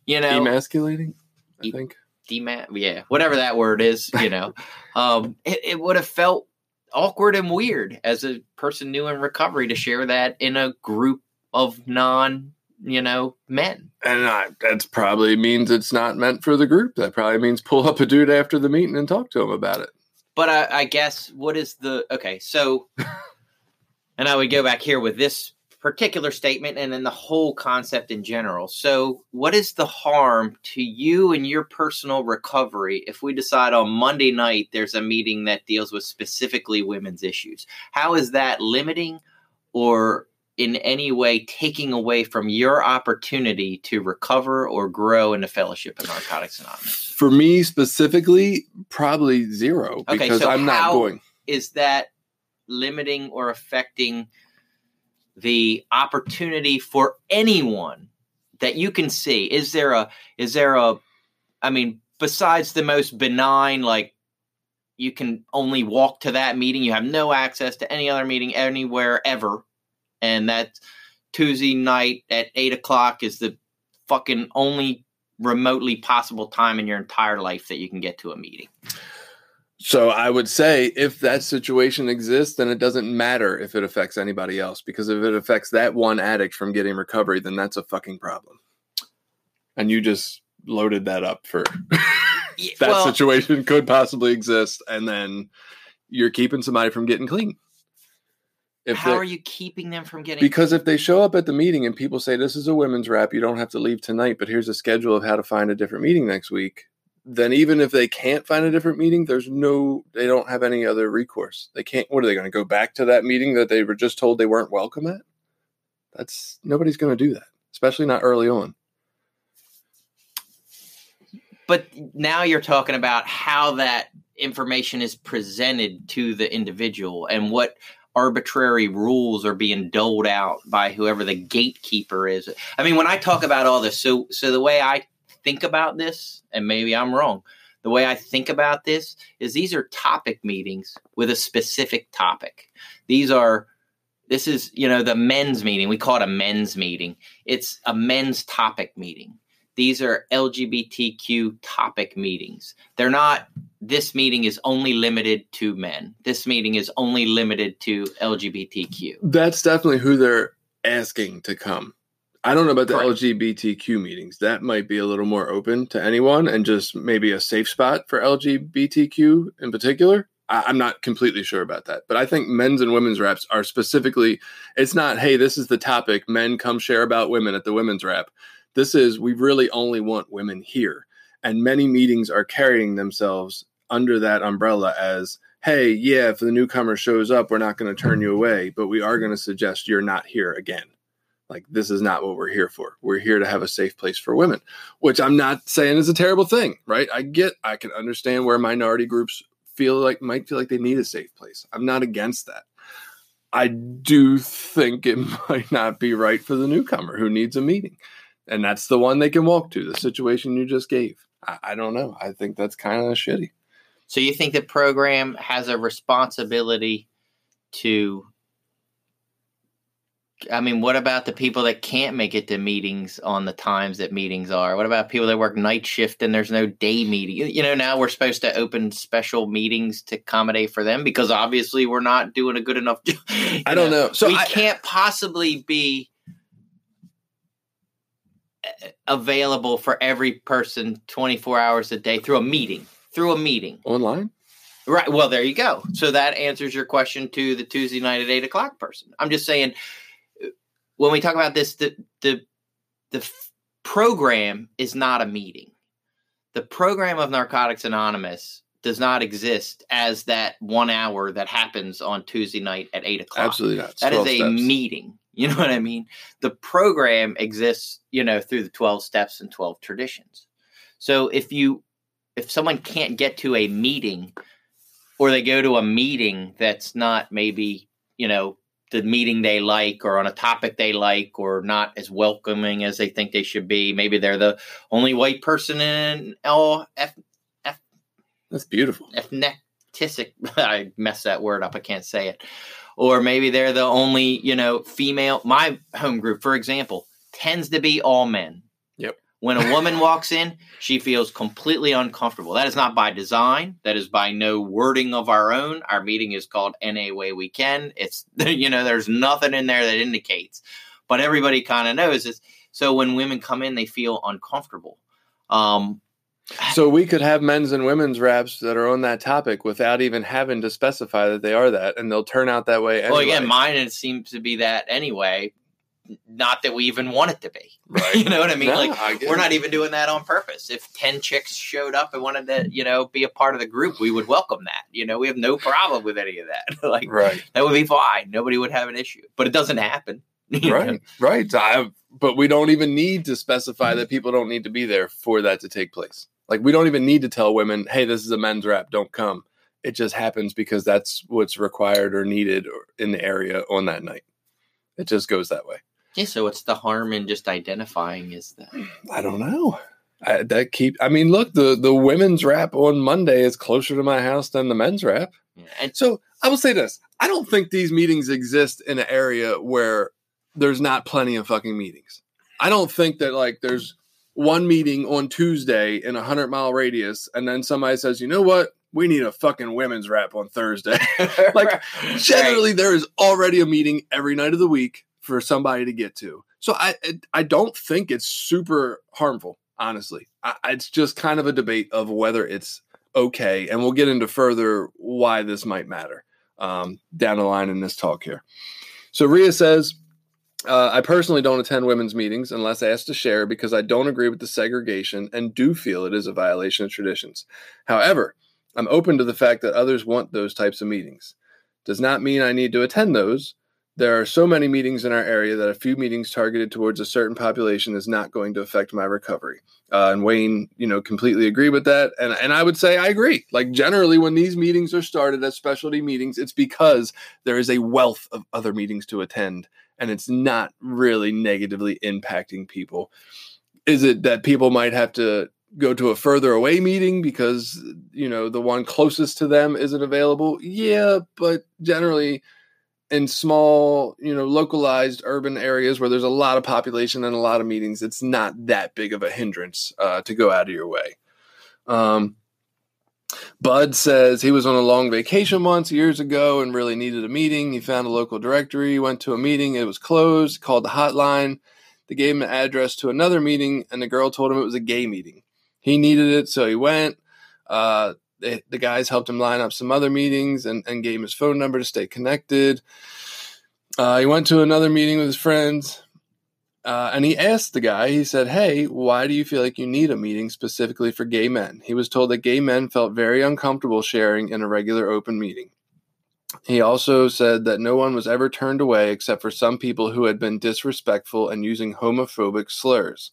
S2: you know,
S1: Emasculating, I
S2: E-
S1: think.
S2: dema- yeah, whatever that word is, you know, um, it, it would have felt awkward and weird as a person new in recovery to share that in a group of non, you know, men.
S1: And I, that's probably means it's not meant for the group. That probably means pull up a dude after the meeting and talk to him about it.
S2: But I, I guess what is the okay? So, and I would go back here with this particular statement and then the whole concept in general. So, what is the harm to you and your personal recovery if we decide on Monday night there's a meeting that deals with specifically women's issues? How is that limiting or in any way taking away from your opportunity to recover or grow in the fellowship of Narcotics Anonymous?
S1: For me specifically, probably zero
S2: Okay,
S1: because
S2: so
S1: I'm not going.
S2: is that limiting or affecting the opportunity for anyone that you can see is there a is there a i mean besides the most benign like you can only walk to that meeting you have no access to any other meeting anywhere ever and that tuesday night at eight o'clock is the fucking only remotely possible time in your entire life that you can get to a meeting
S1: So I would say if that situation exists, then it doesn't matter if it affects anybody else because if it affects that one addict from getting recovery, then that's a fucking problem. And you just loaded that up for that
S2: well-
S1: situation could possibly exist, and then you're keeping somebody from getting clean. If
S2: how
S1: they-
S2: are you keeping them from getting
S1: because if they show up at the meeting and people say this is a women's rap, you don't have to leave tonight, but here's a schedule of how to find a different meeting next week. Then even if they can't find a different meeting, there's no they don't have any other recourse. They can't what are they going to go back to that meeting that they were just told they weren't welcome at? That's nobody's going to do that, especially not early on.
S2: but now you're talking about how that information is presented to the individual and what arbitrary rules are being doled out by whoever the gatekeeper is. I mean, when I talk about all this, so so the way I think about this, and maybe I'm wrong, the way I think about this is these are topic meetings with a specific topic. These are this is, you know, the men's meeting. We call it a men's meeting. It's a men's topic meeting these are LGBTQ topic meetings. They're not, this meeting is only limited to men. This meeting is only limited to LGBTQ.
S1: That's definitely who they're asking to come. I don't know about the
S2: Correct.
S1: LGBTQ meetings. That might be a little more open to anyone and just maybe a safe spot for LGBTQ in particular. I, I'm not completely sure about that, but I think men's and women's raps are specifically. It's not, hey, this is the topic. Men come share about women at the women's rap. This is we really only want women here, and many meetings are carrying themselves under that umbrella as hey, yeah, if the newcomer shows up, we're not going to turn you away, but we are going to suggest you're not here again. Like, this is not what we're here for. We're here to have a safe place for women, which I'm not saying is a terrible thing, right? I get, I can understand where minority groups feel like, might feel like they need a safe place. I'm not against that. I do think it might not be right for the newcomer who needs a meeting. And that's the one they can walk to, the situation you just gave. I, I don't know. I think that's kind of shitty.
S2: So you think the program has a responsibility to I mean, what about the people that can't make it to meetings on the times that meetings are? What about people that work night shift and there's no day meeting? You, know, now we're supposed to open special meetings to accommodate for them because obviously we're not doing a good enough job.
S1: I don't know. So
S2: we
S1: I-
S2: can't possibly be available for every person 24 hours a day through a meeting. Through a meeting.
S1: Online?
S2: Right. Well, there you go. So that answers your question to the Tuesday night at eight o'clock person. I'm just saying, when we talk about this, the the the f- program is not a meeting. The program of Narcotics Anonymous does not exist as that one hour that happens on Tuesday night at eight o'clock.
S1: Absolutely not.
S2: That is a
S1: steps.
S2: meeting. You know what I mean? The program exists, you know, through the 12 steps and 12 traditions. So if you if someone can't get to a meeting or they go to a meeting that's not maybe, you know, the meeting they like or on a topic they like or not as welcoming as they think they should be, maybe they're the only white person in all F,
S1: That's beautiful.
S2: i messed that word up i can't say it or maybe they're the only you know female my home group for example tends to be all men.
S1: Yep.
S2: when a woman walks in she feels completely uncomfortable. That is not by design. That is by no wording of our own. Our meeting is called any way we can. It's you know there's nothing in there that indicates. But everybody kind of knows this. So when women come in they feel uncomfortable. Um
S1: So we could have men's and women's raps that are on that topic without even having to specify that they are that, and they'll turn out that way. Anyway.
S2: Well, again, mine it seems to be that anyway. Not that we even want it to be.
S1: Right.
S2: you know what I mean?
S1: No,
S2: like
S1: I
S2: we're not even doing that on purpose. If ten chicks showed up and wanted to, you know, be a part of the group, we would welcome that. You know, we have no problem with any of that. like
S1: right,
S2: that would be fine. Nobody would have an issue. But it doesn't happen.
S1: right, right. I, but we don't even need to specify that people don't need to be there for that to take place. Like we don't even need to tell women, "Hey, this is a men's rap. Don't come." It just happens because that's what's required or needed in the area on that night. It just goes that way.
S2: Yeah. So what's the harm in just identifying is that?
S1: I don't know. I, that keep. I mean, look the the women's rap on Monday is closer to my house than the men's rap.
S2: Yeah. And
S1: So I will say this: I don't think these meetings exist in an area where there's not plenty of fucking meetings. I don't think that like there's one meeting on Tuesday in a hundred mile radius, and then somebody says, "You know what? We need a fucking women's rap on Thursday." Like, Generally, there is already a meeting every night of the week for somebody to get to. So I I don't think it's super harmful. Honestly, I, it's just kind of a debate of whether it's okay, and we'll get into further why this might matter um, down the line in this talk here. So Ria says. Uh, I personally don't attend women's meetings unless asked to share because I don't agree with the segregation and do feel it is a violation of traditions. However, I'm open to the fact that others want those types of meetings. Does not mean I need to attend those. There are so many meetings in our area that a few meetings targeted towards a certain population is not going to affect my recovery. Uh, and Wayne, you know, completely agree with that. And and I would say I agree. Like generally, when these meetings are started as specialty meetings, it's because there is a wealth of other meetings to attend, and it's not really negatively impacting people. Is it that people might have to go to a further away meeting because you know the one closest to them isn't available? Yeah, but generally in small, you know, localized urban areas where there's a lot of population and a lot of meetings, it's not that big of a hindrance uh, to go out of your way. Um, Bud says he was on a long vacation once years ago and really needed a meeting. He found a local directory, went to a meeting, it was closed, called the hotline. They gave him an address to another meeting, and the girl told him it was a gay meeting. He needed it, so he went. Uh, they, the guys helped him line up some other meetings and, and gave him his phone number to stay connected. Uh, he went to another meeting with his friends uh, and he asked the guy, he said, Hey, why do you feel like you need a meeting specifically for gay men? He was told that gay men felt very uncomfortable sharing in a regular open meeting. He also said that no one was ever turned away except for some people who had been disrespectful and using homophobic slurs.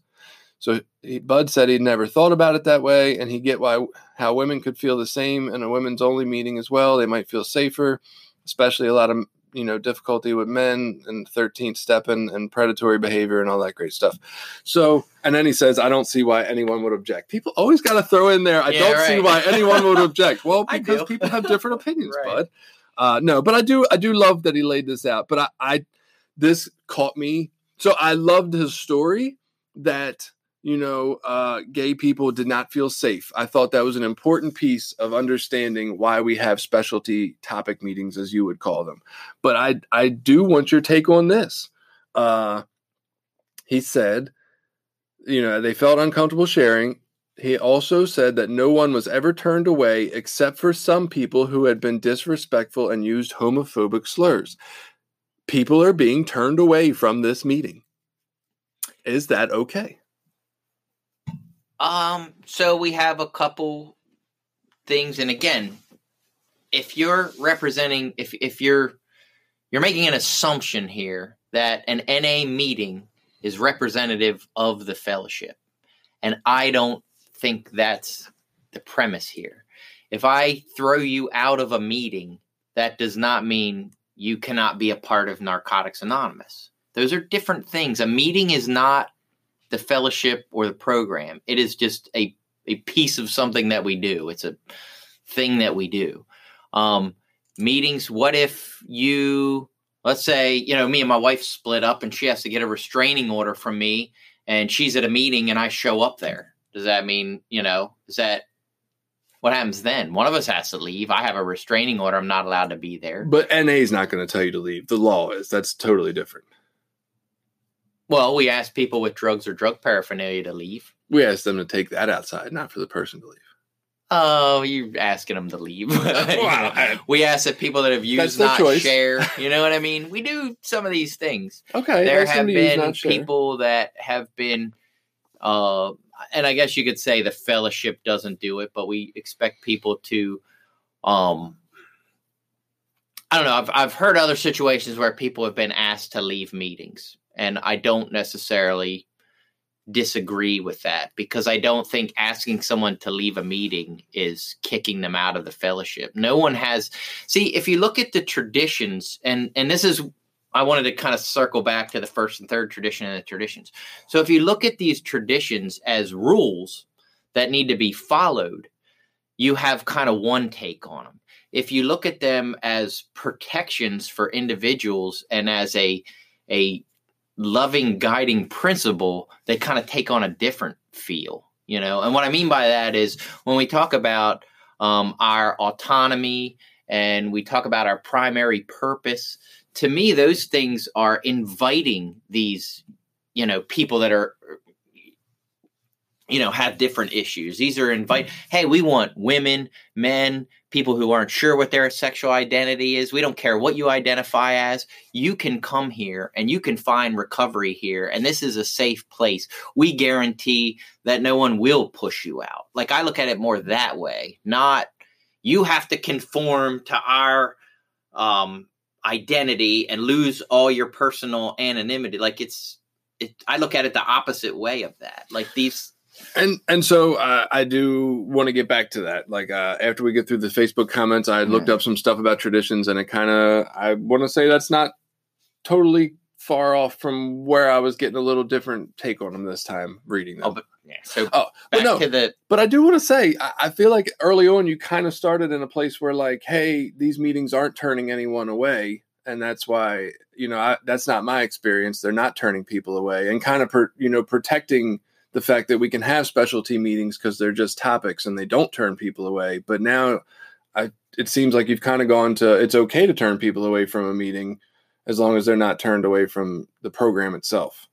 S1: So he, Bud said he'd never thought about it that way, and he get why how women could feel the same in a women's only meeting as well. They might feel safer, especially a lot of you know difficulty with men and 13th step and, and predatory behavior and all that great stuff. So and then he says, I don't see why anyone would object. People always got to throw in there. I
S2: Yeah,
S1: don't see why anyone would object. Well, because people have different opinions,
S2: Right.
S1: Bud. Uh, no, but I do I do love that he laid this out. But I, I this caught me. So I loved his story that you know uh, gay people did not feel safe. I thought that was an important piece of understanding why we have specialty topic meetings, as you would call them. But I I do want your take on this. Uh, he said, you know, they felt uncomfortable sharing. He also said that no one was ever turned away except for some people who had been disrespectful and used homophobic slurs. People are being turned away from this meeting. Is that okay?
S2: Um, so we have a couple things, and again, if you're representing, if if you're you're making an assumption here that an NA meeting is representative of the fellowship, and I don't think that's the premise here. If I throw you out of a meeting, that does not mean you cannot be a part of Narcotics Anonymous. Those are different things. A meeting is not the fellowship or the program. It is just a a piece of something that we do. It's a thing that we do. Um, meetings. What if you, let's say, you know, me and my wife split up, and she has to get a restraining order from me, and she's at a meeting, and I show up there. Does that mean, you know, is that what happens then? One of us has to leave. I have a restraining order. I'm not allowed to be there.
S1: But NA is not going to tell you to leave. The law is. That's totally different.
S2: Well, we ask people with drugs or drug paraphernalia to leave.
S1: We ask them to take that outside, not for the person to leave.
S2: Oh, you're asking them to leave. We ask that people that have used not
S1: choice.
S2: share. You know what I mean? We do some of these things.
S1: Okay.
S2: there have been people that have been uh and i guess you could say the fellowship doesn't do it but we expect people to um i don't know i've, I've heard other situations where people have been asked to leave meetings and i don't necessarily disagree with that because i don't think asking someone to leave a meeting is kicking them out of the fellowship no one has see if you look at the traditions and and this is I wanted to kind of circle back to the first and third tradition and the traditions. So if you look at these traditions as rules that need to be followed, you have kind of one take on them. If you look at them as protections for individuals and as a a loving guiding principle, they kind of take on a different feel, you know. And what I mean by that is when we talk about um, our autonomy and we talk about our primary purpose to me those things are inviting these you know people that are you know have different issues these are invite hey we want women men people who aren't sure what their sexual identity is. We don't care what you identify as. You can come here and you can find recovery here and this is a safe place. We guarantee that no one will push you out. Like i look at it more that way not you have to conform to our um identity and lose all your personal anonymity. Like it's it, i look at it the opposite way of that. Like these
S1: And and so uh, I do want to get back to that. Like uh, after we get through the Facebook comments, I looked up some stuff about traditions, and it kind of I want to say that's not totally far off from where I was getting a little different take on them this time reading them.
S2: oh but yeah so
S1: Oh, but no,
S2: the
S1: but I do want to say I, I feel like early on you kind of started in a place where like, hey, these meetings aren't turning anyone away, and that's why you know I, that's not my experience. They're not turning people away, and kind of per, you know protecting the fact that we can have specialty meetings because they're just topics and they don't turn people away. But now, I it seems like you've kind of gone to it's okay to turn people away from a meeting as long as they're not turned away from the program itself.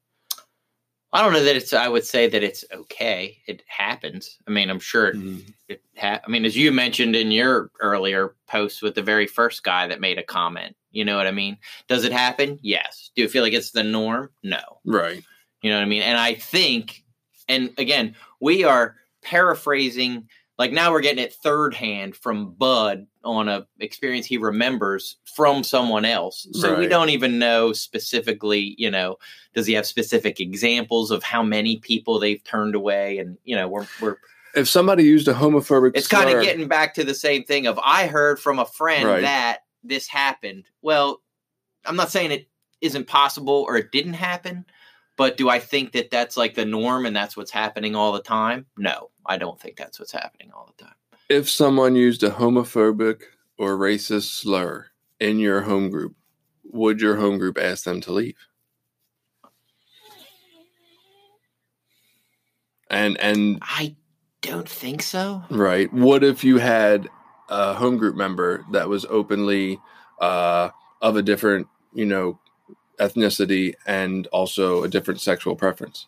S2: i don't know that it's i would say that it's okay it happens i mean i'm sure it,
S1: Mm-hmm.
S2: it ha- i mean as you mentioned in your earlier post with the very first guy that made a comment you know what i mean does it happen yes do you feel like it's the norm no
S1: Right.
S2: You know what I mean? And I think, and again, we are paraphrasing. Like now, we're getting it third hand from Bud on a experience he remembers from someone else. So we don't even know specifically. You know, does he have specific examples of how many people they've turned away? And you know, we're we're
S1: If somebody used a homophobic,
S2: it's kind of getting back to the same thing of I heard from a friend
S1: Right.
S2: that this happened. Well, I'm not saying it isn't possible or it didn't happen, but do I think that that's like the norm and that's what's happening all the time? No, I don't think that's what's happening all the time.
S1: if someone used a homophobic or racist slur in your home group, would your home group ask them to leave? And and
S2: I don't think so.
S1: right, what if you had a home group member that was openly uh, of a different, you know, ethnicity and also a different sexual preference?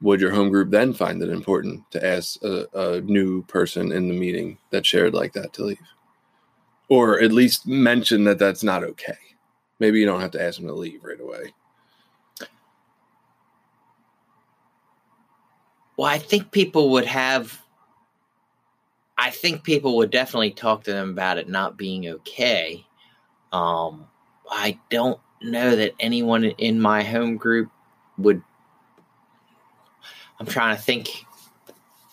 S1: Would your home group then find it important to ask a, a new person in the meeting that shared like that to leave? Or at least mention that that's not okay? Maybe you don't have to ask them to leave right away.
S2: Well, I think people would have. I think people would definitely talk to them about it not being okay. Um, I don't know that anyone in my home group would. I'm trying to think.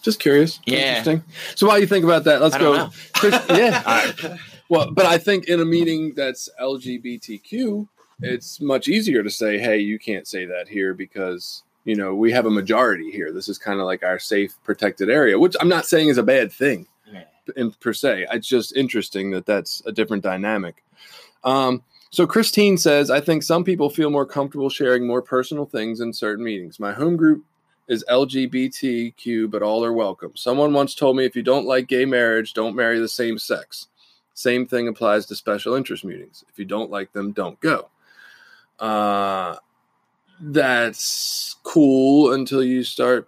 S1: Just curious.
S2: Yeah.
S1: Interesting. So while you think about that, let's go. Chris, yeah. Well, but I think in a meeting that's LGBTQ, it's much easier to say, "Hey, you can't say that here because you know we have a majority here. This is kind of like our safe, protected area." Which I'm not saying is a bad thing
S2: Yeah.
S1: in per se. It's just interesting that that's a different dynamic. Um, so Christine says, I think some people feel more comfortable sharing more personal things in certain meetings. My home group is LGBTQ, but all are welcome. Someone once told me if you don't like gay marriage, don't marry the same sex. Same thing applies to special interest meetings. If you don't like them, don't go. Uh, that's cool until you start.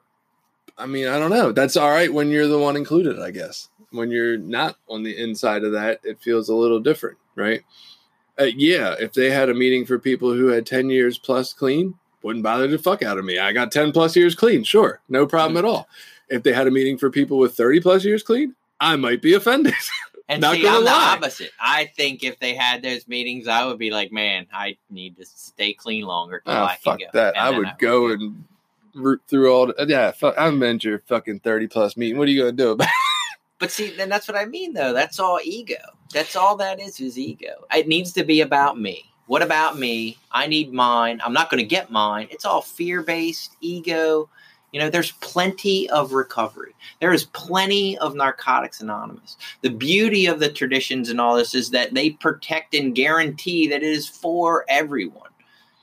S1: I mean, I don't know. That's all right when you're the one included, I guess. When you're not on the inside of that, it feels a little different, right? Uh, yeah, if they had a meeting for people who had 10 years plus clean, wouldn't bother the fuck out of me. I got 10 plus years clean, sure, no problem at all. If they had a meeting for people with 30 plus years clean, I might be offended.
S2: And
S1: Not
S2: see,
S1: gonna
S2: I'm the opposite. I think if they had those meetings, I would be like, man, I need to stay clean longer.
S1: oh,
S2: I can
S1: fuck
S2: go.
S1: that. I
S2: then
S1: would go and root through all the, yeah, fuck, I'm in your fucking 30 plus meeting. What are you going to do about it?
S2: But see, then that's what I mean, though. That's all ego. That's all that is, is ego. It needs to be about me. What about me? I need mine. I'm not going to get mine. It's all fear based, ego. You know, there's plenty of recovery. There is plenty of Narcotics Anonymous. The beauty of the traditions and all this is that they protect and guarantee that it is for everyone.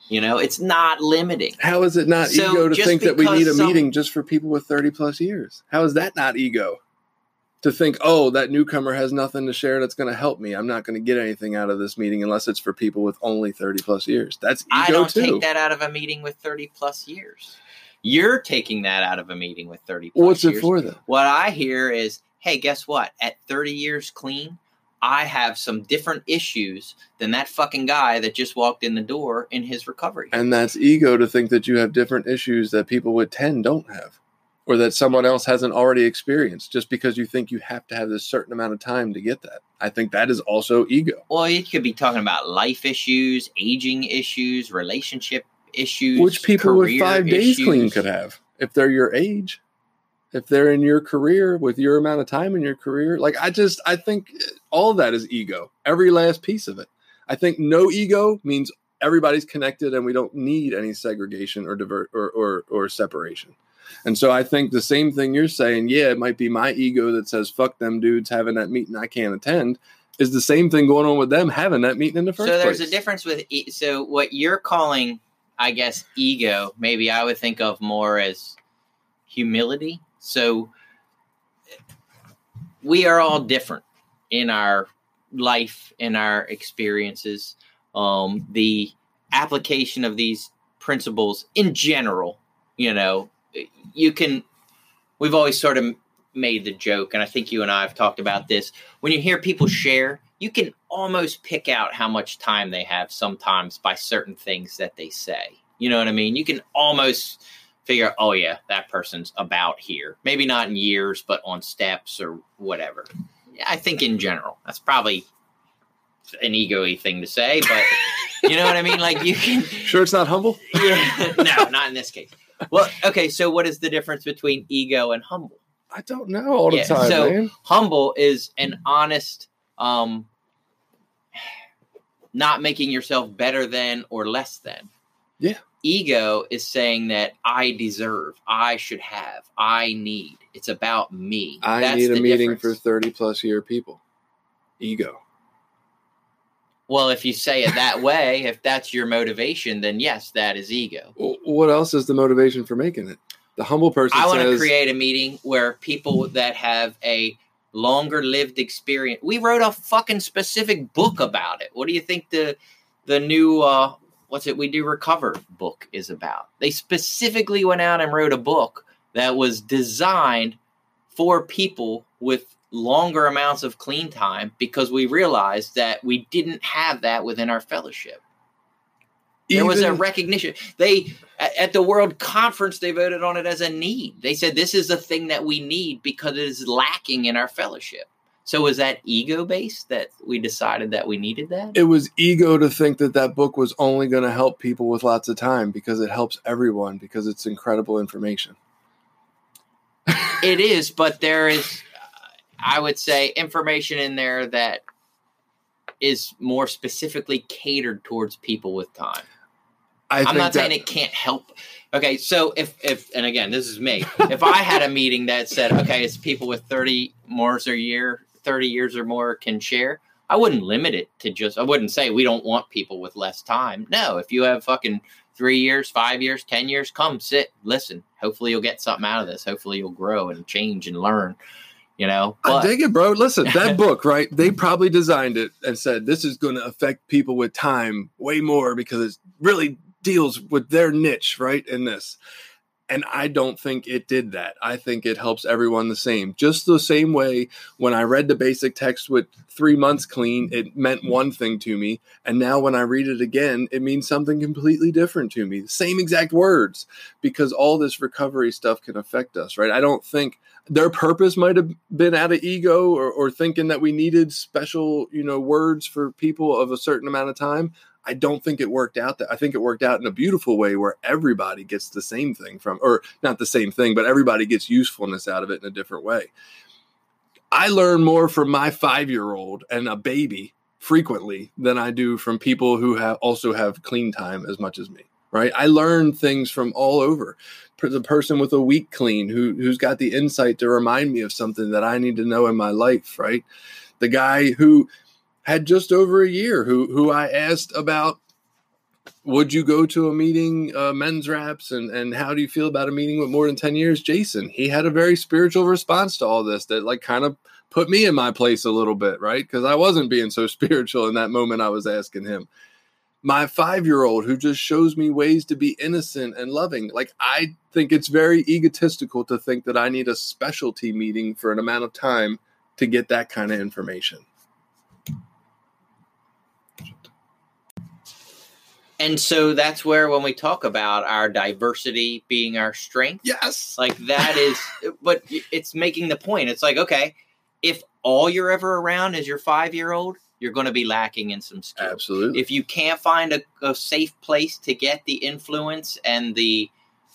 S2: You know, it's not limiting.
S1: How is it not
S2: So
S1: ego to think that we need a
S2: some-
S1: meeting just for people with 30 plus years? How is that not ego? To think, oh, that newcomer has nothing to share that's going to help me. I'm not going to get anything out of this meeting unless it's for people with only 30 plus years. That's ego
S2: I don't
S1: too.
S2: take that out of a meeting with 30 plus years. You're taking that out of a meeting with 30 plus
S1: What's
S2: years.
S1: it for then?
S2: What I hear is, hey, guess what? At 30 years clean, I have some different issues than that fucking guy that just walked in the door in his recovery.
S1: And that's ego to think that you have different issues that people with 10 don't have or that someone else hasn't already experienced just because you think you have to have this certain amount of time to get that. I think that is also ego.
S2: well, you could be talking about life issues, aging issues, relationship issues,
S1: which people with five days clean could have if they're your age if they're in your career with your amount of time in your career like i just i think all of that is ego every last piece of it i think no ego means everybody's connected and we don't need any segregation or divert or or, or separation and so i think the same thing you're saying yeah it might be my ego that says fuck them dudes having that meeting i can't attend is the same thing going on with them having that meeting in the first place.
S2: So there's
S1: place
S2: a difference with e- so what you're calling, I guess, ego. Maybe I would think of more as humility. So we are all different in our life, in our experiences. Um, the application of these principles in general, you know, you can. We've always sort of made the joke, and I think you and I have talked about this. When you hear people share, you can almost pick out how much time they have sometimes by certain things that they say. You know what I mean? You can almost figure, oh yeah, that person's about here. Maybe not in years, but on steps or whatever. Yeah, I think in general, that's probably an ego-y thing to say, but you know what I mean? Like you can
S1: sure it's not humble
S2: yeah, no, not in this case. Well, okay, so what is the difference between ego and humble?
S1: i don't know all the
S2: Yeah,
S1: time
S2: so-
S1: man
S2: humble is an honest um not making yourself better than or less than
S1: Yeah.
S2: ego is saying that i deserve i should have i need it's about me
S1: I
S2: That's
S1: need a meeting
S2: difference.
S1: for 30 plus year people. Ego.
S2: Well, if you say it that way, if that's your motivation, then yes, that is ego.
S1: What else is the motivation for making it? The humble person
S2: I want to create a meeting where people that have a longer lived experience. We wrote a fucking specific book about it. What do you think the the new uh what's it we do recover book is about? They specifically went out and wrote a book that was designed for people with longer amounts of clean time because we realized that we didn't have that within our fellowship. There was a recognition. They at the World Conference they voted on it as a need. They said this is a thing that we need because it is lacking in our fellowship. So was that ego based that we decided that we needed that?
S1: it was ego to think that that book was only going to help people with lots of time because it helps everyone because it's incredible information.
S2: it is, but there is I would say information in there that is more specifically catered towards people with time.
S1: I
S2: I'm
S1: think
S2: not saying it can't help. Okay, so if if and again, this is me. if I had a meeting that said, okay, it's people with 30 more a year, 30 years or more can share, I wouldn't limit it to just. I wouldn't say we don't want people with less time. No, if you have fucking three years, five years, ten years, come sit, listen. Hopefully, you'll get something out of this. Hopefully, you'll grow and change and learn. You know,
S1: I
S2: but
S1: dig it, bro. Listen, that book, right? They probably designed it and said this is going to affect people with time way more because it really deals with their niche, right? In this. And I don't think it did that. I think it helps everyone the same. Just the same way when I read the basic text with three months clean, it meant one thing to me. And now when I read it again, it means something completely different to me. The same exact words, because all this recovery stuff can affect us, right? I don't think their purpose might have been out of ego or, or thinking that we needed special you know words for people of a certain amount of time i don't think it worked out that i think it worked out in a beautiful way where everybody gets the same thing from or not the same thing but everybody gets usefulness out of it in a different way. I learn more from my five year old and a baby frequently than i do from people who have also have clean time as much as me right? I learn things from all over. The person with a week clean who who's got the insight to remind me of something that I need to know in my life, right? The guy who had just over a year who who I asked about would you go to a meeting uh, men's raps and and how do you feel about a meeting with more than 10 years jason he had a very spiritual response to all this that like kind of put me in my place a little bit right because i wasn't being so spiritual in that moment i was asking him my five year old who just shows me ways to be innocent and loving. Like, I think it's very egotistical to think that I need a specialty meeting for an amount of time to get that kind of information.
S2: And so that's where when we talk about our diversity being our strength,
S1: Yes.
S2: like that is but it's making the point it's like okay if all you're ever around is your five year old you're going to be lacking in some skills
S1: Absolutely.
S2: if you can't find a, a safe place to get the influence and the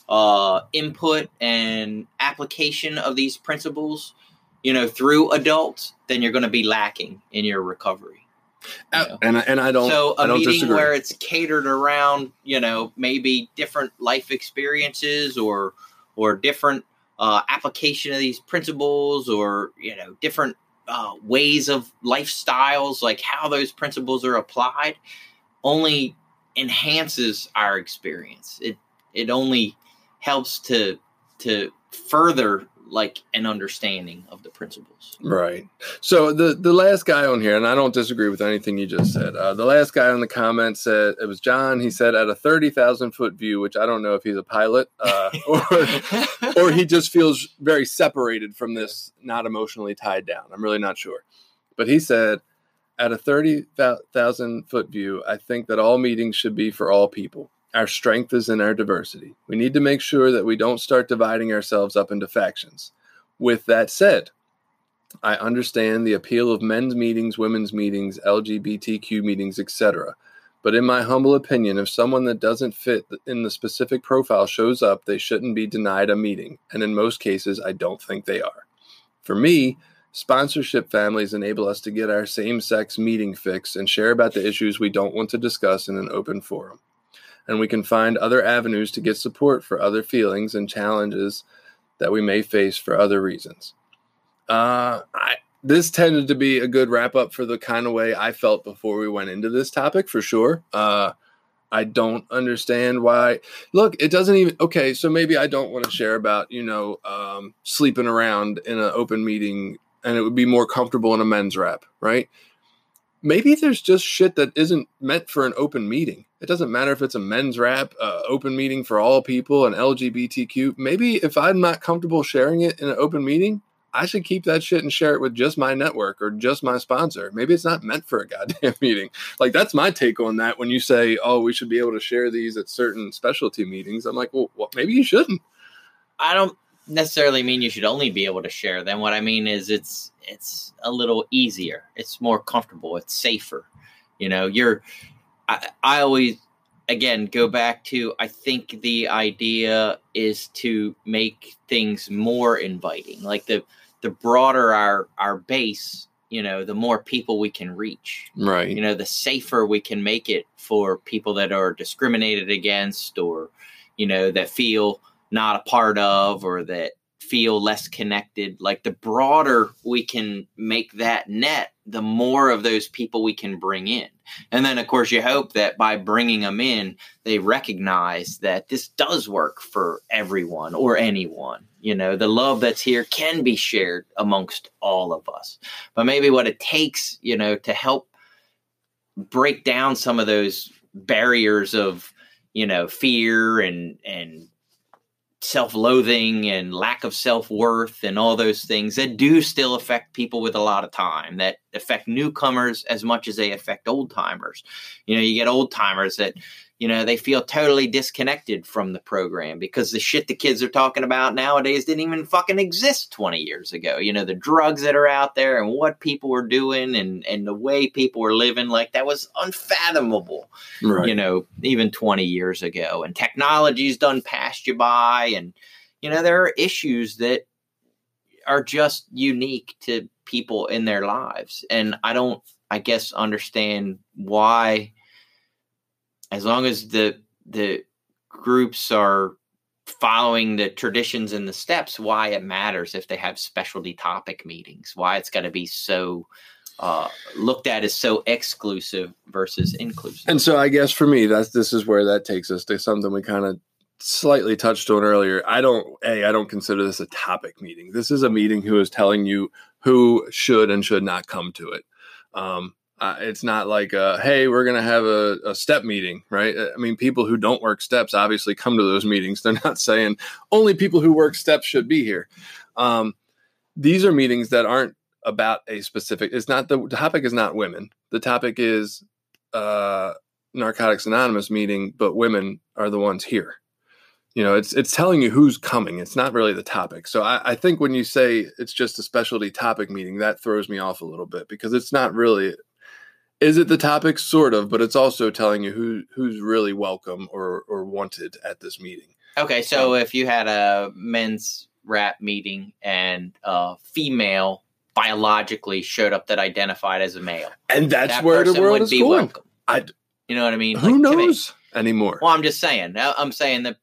S2: uh, input and application of these principles you know through adults then you're going to be lacking in your recovery know?
S1: and, I, and I don't,
S2: so a
S1: I don't
S2: meeting
S1: disagree.
S2: where it's catered around you know maybe different life experiences or or different uh, application of these principles or you know different uh, ways of lifestyles like how those principles are applied only enhances our experience it it only helps to to further like an understanding of the principles
S1: Right. So the the last guy on here, and I don't disagree with anything you just said. Uh, the last guy on the comment said it was John. He said at a thirty thousand foot view, which I don't know if he's a pilot uh, or or he just feels very separated from this, not emotionally tied down. I'm really not sure. But he said at a thirty thousand foot view, I think that all meetings should be for all people. Our strength is in our diversity. We need to make sure that we don't start dividing ourselves up into factions. With that said, I understand the appeal of men's meetings, women's meetings, LGBTQ meetings, etc. But in my humble opinion, if someone that doesn't fit in the specific profile shows up, they shouldn't be denied a meeting. And in most cases, I don't think they are. For me, sponsorship families enable us to get our same sex meeting fix and share about the issues we don't want to discuss in an open forum. And we can find other avenues to get support for other feelings and challenges that we may face for other reasons. Uh, I this tended to be a good rap up for the kind of way I felt before we went into this topic for sure. Uh, I don't understand why. Look, it doesn't even. Okay, so maybe I don't want to share about you know um, sleeping around in an open meeting, and it would be more comfortable in a men's wrap, right? Maybe there's just shit that isn't meant for an open meeting. It doesn't matter if it's a men's rap, uh, open meeting for all people, and LGBTQ. Maybe if I'm not comfortable sharing it in an open meeting, I should keep that shit and share it with just my network or just my sponsor. Maybe it's not meant for a goddamn meeting. Like that's my take on that. When you say, "Oh, we should be able to share these at certain specialty meetings," I'm like, "Well, well maybe you shouldn't."
S2: I don't necessarily mean you should only be able to share them. What I mean is it's it's a little easier. It's more comfortable. It's safer. You know, you're. I, I always again go back to I think the idea is to make things more inviting. Like the the broader our our base, you know, the more people we can reach.
S1: Right.
S2: You know, the safer we can make it for people that are discriminated against or you know that feel not a part of or that feel less connected. Like the broader we can make that net, the more of those people we can bring in. And then, of course, you hope that by bringing them in, they recognize that this does work for everyone or anyone. You know, the love that's here can be shared amongst all of us. But maybe what it takes, you know, to help break down some of those barriers of, you know, fear and, and, self-loathing and lack of self-worth and all those things that do still affect people with a lot of time that affect newcomers as much as they affect old timers you know you get old timers that you know they feel totally disconnected from the program because the shit the kids are talking about nowadays didn't even fucking exist 20 years ago. You know the drugs that are out there and what people were doing and and the way people were living like that was unfathomable right. you know even 20 years ago. And technology's done passed you by. And you know there are issues that are just unique to people in their lives. And i don't i guess understand why as long as the the groups are following the traditions and the steps why it matters if they have specialty topic meetings why it's got to be so uh, looked at as so exclusive versus inclusive.
S1: And so i guess for me that's this is where that takes us to something we kind of slightly touched on earlier i don't a i don't consider this a topic meeting this is a meeting who is telling you who should and should not come to it um, uh, it's not like, uh, hey, we're going to have a, a, step meeting, right? I mean, people who don't work steps obviously come to those meetings. They're not saying only people who work steps should be here. Um, these are meetings that aren't about a specific. It's not the, the topic is not women. The topic is uh, Narcotics Anonymous meeting, but women are the ones here. You know, it's it's telling you who's coming. It's not really the topic. So I, I think when you say it's just a specialty topic meeting, that throws me off a little bit because it's not really is it the topic sort of but it's also telling you who who's really welcome or or wanted at this meeting
S2: okay so um, if you had a men's rap meeting and a female biologically showed up that identified as a male
S1: and that's that where the world is going welcome.
S2: I, you know what i mean
S1: who like, knows anymore
S2: well i'm just saying i'm saying that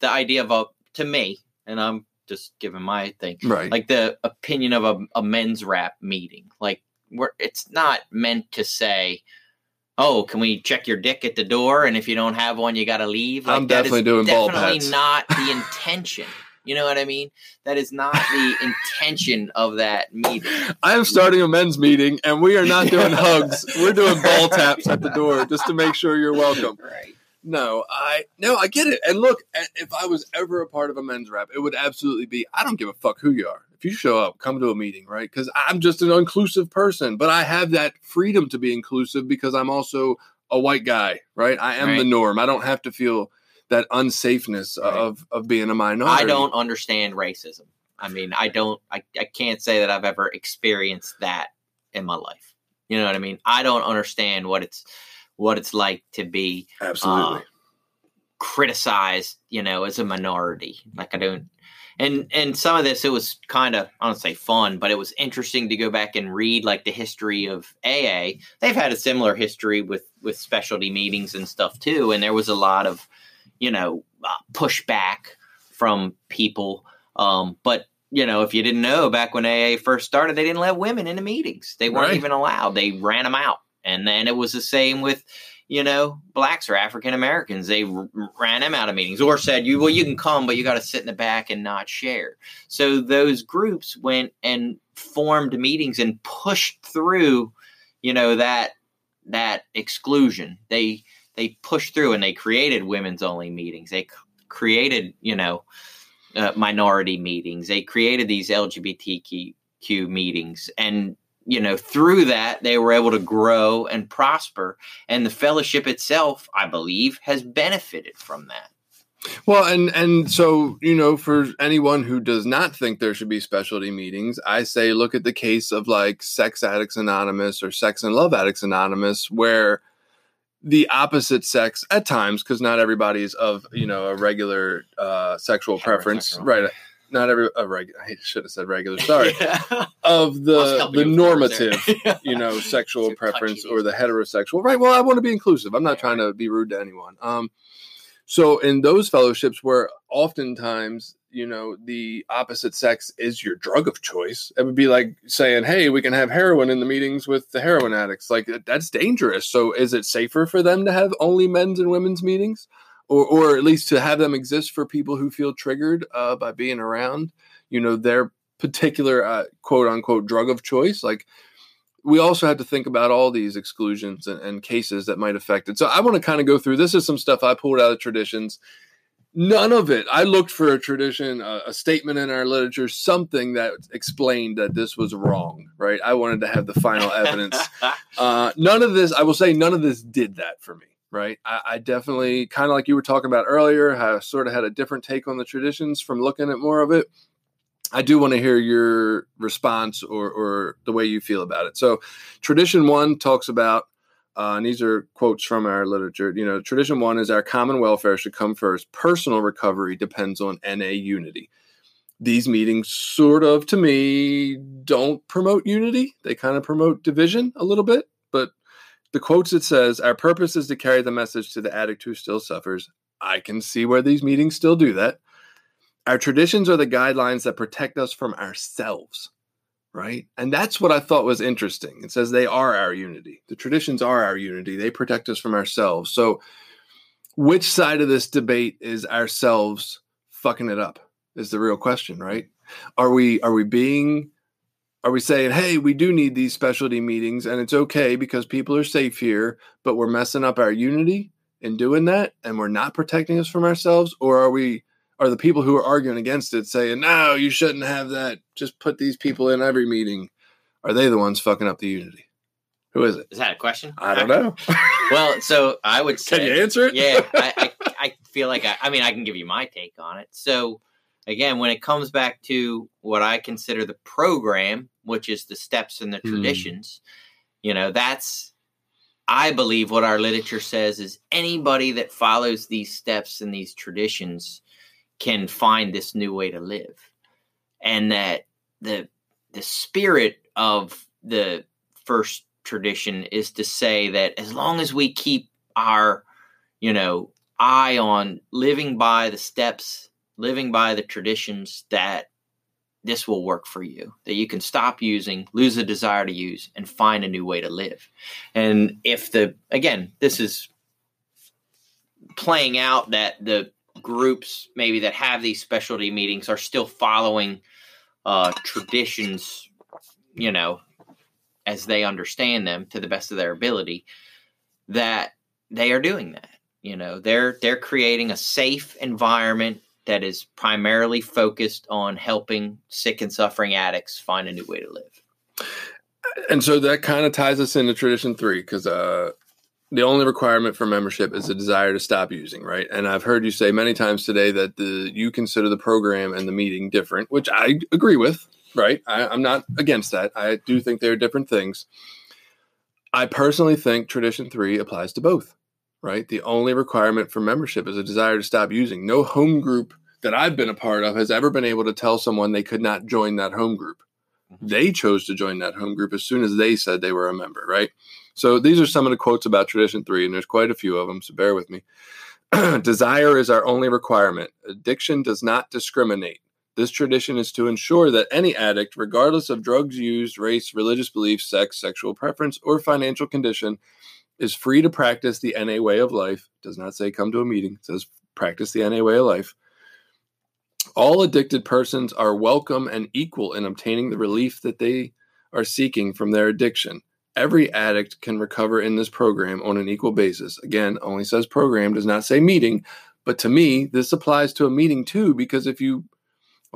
S2: the idea of a to me and i'm just giving my thing
S1: right
S2: like the opinion of a, a men's rap meeting like we're, it's not meant to say, oh, can we check your dick at the door? And if you don't have one, you got to leave.
S1: Like, I'm definitely doing
S2: definitely
S1: ball pats.
S2: not the intention. You know what I mean? That is not the intention of that meeting.
S1: I am starting a men's meeting, and we are not doing hugs. We're doing ball taps at the door just to make sure you're welcome.
S2: Right.
S1: No, I no, I get it. And look, if I was ever a part of a men's rap, it would absolutely be. I don't give a fuck who you are. If you show up, come to a meeting, right? Because I'm just an inclusive person, but I have that freedom to be inclusive because I'm also a white guy, right? I am right. the norm. I don't have to feel that unsafeness right. of of being a minority.
S2: I don't understand racism. I mean, I don't. I, I can't say that I've ever experienced that in my life. You know what I mean? I don't understand what it's what it's like to be
S1: absolutely uh,
S2: criticized, you know, as a minority. Like I don't and and some of this it was kind of I don't say fun, but it was interesting to go back and read like the history of AA. They've had a similar history with with specialty meetings and stuff too, and there was a lot of you know uh, pushback from people. Um, but you know, if you didn't know, back when AA first started, they didn't let women into meetings. They weren't
S1: Right.
S2: even allowed. They ran them out. And then it was the same with, you know, blacks or African Americans. They r- ran them out of meetings or said, "You well, you can come, but you got to sit in the back and not share." So those groups went and formed meetings and pushed through, you know, that that exclusion. They they pushed through and they created women's only meetings. They c- created, you know, uh, minority meetings. They created these LGBTQ meetings, and you know, through that, they were able to grow and prosper. And the fellowship itself, I believe, has benefited from that.
S1: Well, and and so you know, for anyone who does not think there should be specialty meetings, I say look at the case of like Sex Addicts Anonymous or Sex and Love Addicts Anonymous, where the opposite sex at times, because not everybody is of you know a regular uh, sexual preference, right? Not every a reg- I should have said regular. Sorry,
S2: Yeah.
S1: of the the
S2: you with words there.
S1: normative you know sexual preference or the heterosexual right well i want to be inclusive i'm not
S2: Yeah,
S1: trying to be rude to anyone um so in those fellowships where oftentimes you know the opposite sex is your drug of choice it would be like saying hey we can have heroin in the meetings with the heroin addicts like that's dangerous so is it safer for them to have only men's and women's meetings or or at least to have them exist for people who feel triggered uh, by being around you know their particular uh, quote unquote drug of choice like we also have to think about all these exclusions and, and cases that might affect it. So i want to kind of go through this is some stuff i pulled out of traditions. None of it i looked for a tradition a, a statement in our literature something that explained that this was wrong right? I wanted to have the final evidence. Uh, none of this, I will say, none of this did that for me. Right. I, I definitely, kind of like you were talking about earlier, I sort of had a different take on the traditions from looking at more of it. I do want to hear your response or, or the way you feel about it. So, tradition one talks about, uh, and these are quotes from our literature. You know, tradition one is our common welfare should come first. Personal recovery depends on NA unity these meetings sort of to me don't promote unity they kind of promote division a little bit the quotes it says our purpose is to carry the message to the addict who still suffers. I can see where these meetings still do that. Our traditions are the guidelines that protect us from ourselves right? And that's what i thought was interesting. It says they are our unity. The traditions are our unity. They protect us from ourselves. So which side of this debate is ourselves fucking it up is the real question, right? Are we are we being are we saying, hey, we do need these specialty meetings and it's okay because people are safe here, but we're messing up our unity in doing that and we're not protecting us from ourselves? Or are we are the people who are arguing against it saying, no, you shouldn't have that. Just put these people in every meeting. Are they the ones fucking up the unity? Who is it?
S2: Is that a question?
S1: I don't know.
S2: Well, so I would say,
S1: Can you answer it?
S2: yeah, I, I, I feel like I, I mean, I can give you my take on it. So, again, when it comes back to what I consider the program, which is the steps and the
S1: Hmm.
S2: traditions, you know, that's, I believe what our literature says is anybody that follows these steps and these traditions can find this new way to live. And that the, the spirit of the first tradition is to say that as long as we keep our you know eye on living by the steps living by the traditions that this will work for you that you can stop using lose the desire to use and find a new way to live. And if the again this is playing out that the groups maybe that have these specialty meetings are still following uh traditions you know as they understand them to the best of their ability that they are doing that. You know they're they're creating a safe environment that is primarily focused on helping sick and suffering addicts find a new way to live.
S1: And so that kind of ties us into tradition three because uh, the only requirement for membership is a desire to stop using right? And i've heard you say many times today that the you consider the program and the meeting different which i agree with right? I, i'm not against that. I do think they're different things. I personally think tradition three applies to both right the only requirement for membership is a desire to stop using no home group that i've been a part of has ever been able to tell someone they could not join that home group mm-hmm. they chose to join that home group as soon as they said they were a member, right? So these are some of the quotes about Tradition 3, and there's quite a few of them, so bear with me. Desire is our only requirement. Addiction does not discriminate. This tradition is to ensure that any addict, regardless of drugs used, race, religious beliefs, sex, sexual preference, or financial condition, is free to practice the NA way of life. Does not say come to a meeting, it says practice the NA way of life. All addicted persons are welcome and equal in obtaining the relief that they are seeking from their addiction. Every addict can recover in this program on an equal basis. Again, only says program, does not say meeting. But to me, this applies to a meeting too, because if you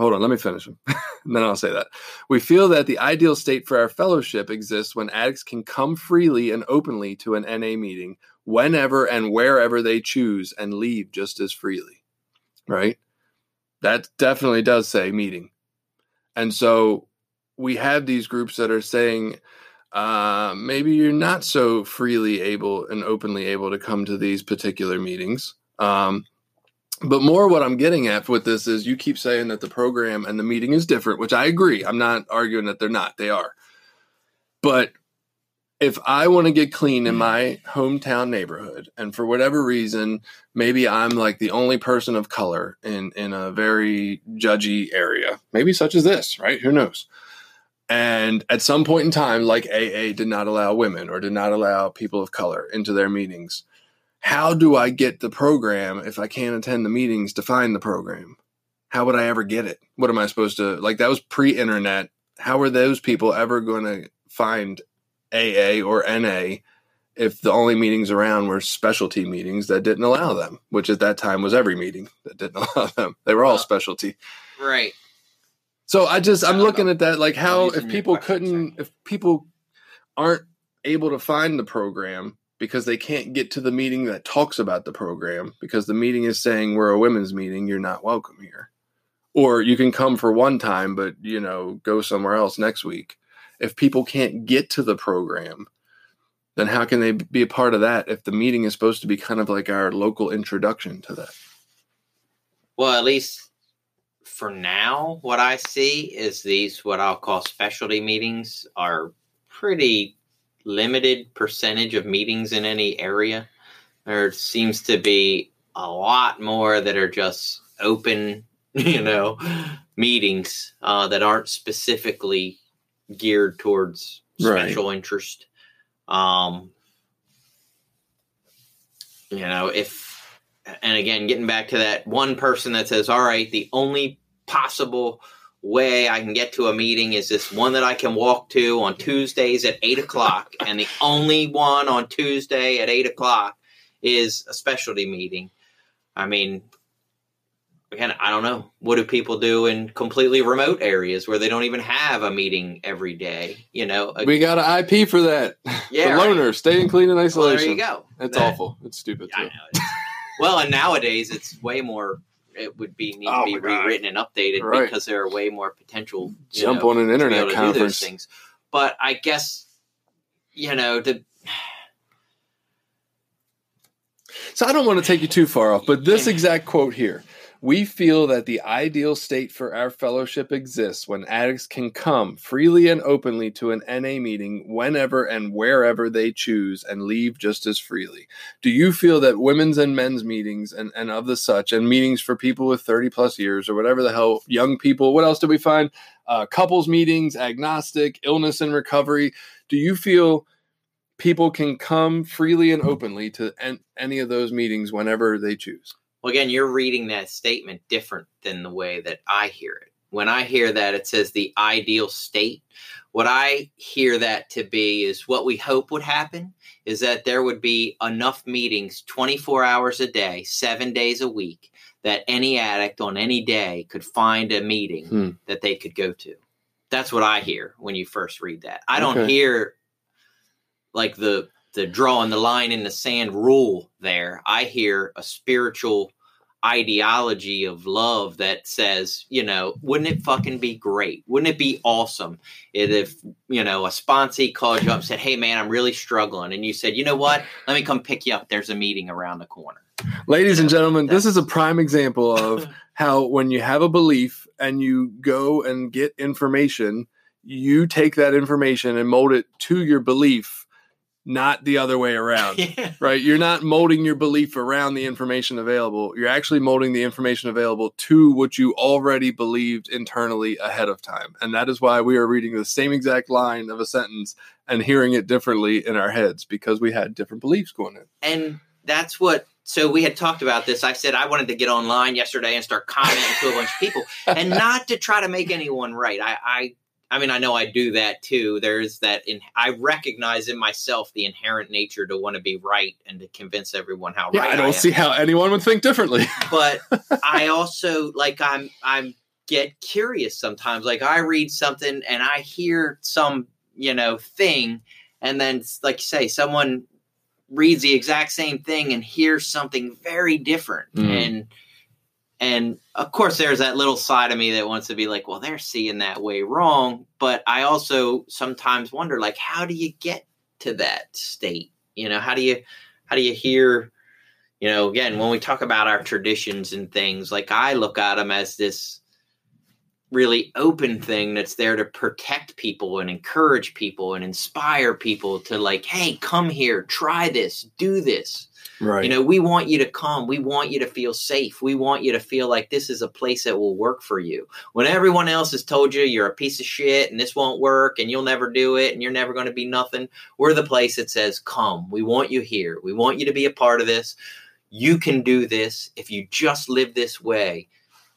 S1: hold on, let me finish and then I'll say that. We feel that the ideal state for our fellowship exists when addicts can come freely and openly to an NA meeting whenever and wherever they choose and leave just as freely. Right? That definitely does say meeting. And so we have these groups that are saying, uh, maybe you're not so freely able and openly able to come to these particular meetings. Um, but more what I'm getting at with this is you keep saying that the program and the meeting is different, which I agree. I'm not arguing that they're not, they are. But if I want to get clean in mm. my hometown neighborhood, and for whatever reason, maybe I'm like the only person of color in, in a very judgy area, maybe such as this, right? Who knows? And at some point in time, like AA did not allow women or did not allow people of color into their meetings how do I get the program if I can't attend the meetings to find the program? How would I ever get it? What am I supposed to like? That was pre internet. How are those people ever going to find AA or NA if the only meetings around were specialty meetings that didn't allow them, which at that time was every meeting that didn't allow them. They were all specialty.
S2: Right.
S1: So I just I'm looking at that like how if people couldn't if people aren't able to find the program because they can't get to the meeting that talks about the program because the meeting is saying we're a women's meeting, you're not welcome here. Or you can come for one time, but you know, go somewhere else next week. If people can't get to the program, then how can they be a part of that if the meeting is supposed to be kind of like our local introduction to that?
S2: Well, at least for now, what I see is these what I'll call specialty meetings are pretty limited percentage of meetings in any area. There seems to be a lot more that are just open, you know, meetings uh, that aren't specifically geared towards special right. interest. Um, you know, if, and again, getting back to that one person that says, all right, the only possible way I can get to a meeting is this one that I can walk to on Tuesdays at eight o'clock, and the only one on Tuesday at eight o'clock is a specialty meeting. I mean, again, I don't know. What do people do in completely remote areas where they don't even have a meeting every day? You know,
S1: we got an IP for that.
S2: Yeah,
S1: the right. loner, staying clean in isolation. Well, there
S2: you go.
S1: It's that, awful. It's stupid. Too.
S2: well, and nowadays it's way more it would be need oh to be rewritten and updated right. because there are way more potential.
S1: Jump know, on an internet conference. things.
S2: But I guess you know the.
S1: So I don't want to take you too far off, but this exact quote here we feel that the ideal state for our fellowship exists when addicts can come freely and openly to an NA meeting whenever and wherever they choose and leave just as freely. Do you feel that women's and men's meetings and, and of the such, and meetings for people with 30 plus years or whatever the hell, young people, what else do we find? Uh, couples meetings, agnostic, illness and recovery. Do you feel people can come freely and openly to en- any of those meetings whenever they choose?
S2: Well, again, you're reading that statement different than the way that I hear it. When I hear that, it says the ideal state. What I hear that to be is what we hope would happen is that there would be enough meetings 24 hours a day, seven days a week, that any addict on any day could find a meeting hmm. that they could go to. That's what I hear when you first read that. I don't hear like the the drawing the line in the sand rule there. I hear a spiritual ideology of love that says, you know, wouldn't it fucking be great? Wouldn't it be awesome if, you know, a sponsee called you up and said, hey, man, I'm really struggling. And you said, you know what? Let me come pick you up. There's a meeting around the corner.
S1: Ladies and gentlemen, this is a prime example of how when you have a belief and you go and get information, you take that information and mold it to your belief not the other way around.
S2: yeah.
S1: right? You're not molding your belief around the information available. You're actually molding the information available to what you already believed internally ahead of time. And that is why we are reading the same exact line of a sentence and hearing it differently in our heads because we had different beliefs going in.
S2: and that's what so we had talked about this i said i wanted to get online yesterday and start commenting to a bunch of people and not to try to make anyone right i i i mean i know i do that too there's that in i recognize in myself the inherent nature to want to be right and to convince everyone how
S1: Yeah,
S2: right
S1: I don't
S2: am.
S1: see how anyone would think differently.
S2: but i also like i'm i'm get curious sometimes like i read something and i hear some you know thing and then like you say someone reads the exact same thing and hears something very different
S1: Mm.
S2: and and of course there's that little side of me that wants to be like well they're seeing that way wrong. But i also sometimes wonder like how do you get to that state? You know how do you how do you hear you know again when we talk about our traditions and things like i look at them as this really open thing that's there to protect people and encourage people and inspire people to like hey come here try this do this.
S1: Right.
S2: you know we want you to come. We want you to feel safe. We want you to feel like this is a place that will work for you. When everyone else has told you you're a piece of shit and this won't work and you'll never do it and you're never going to be nothing we're the place that says come. We want you here. We want you to be a part of this. You can do this if you just live this way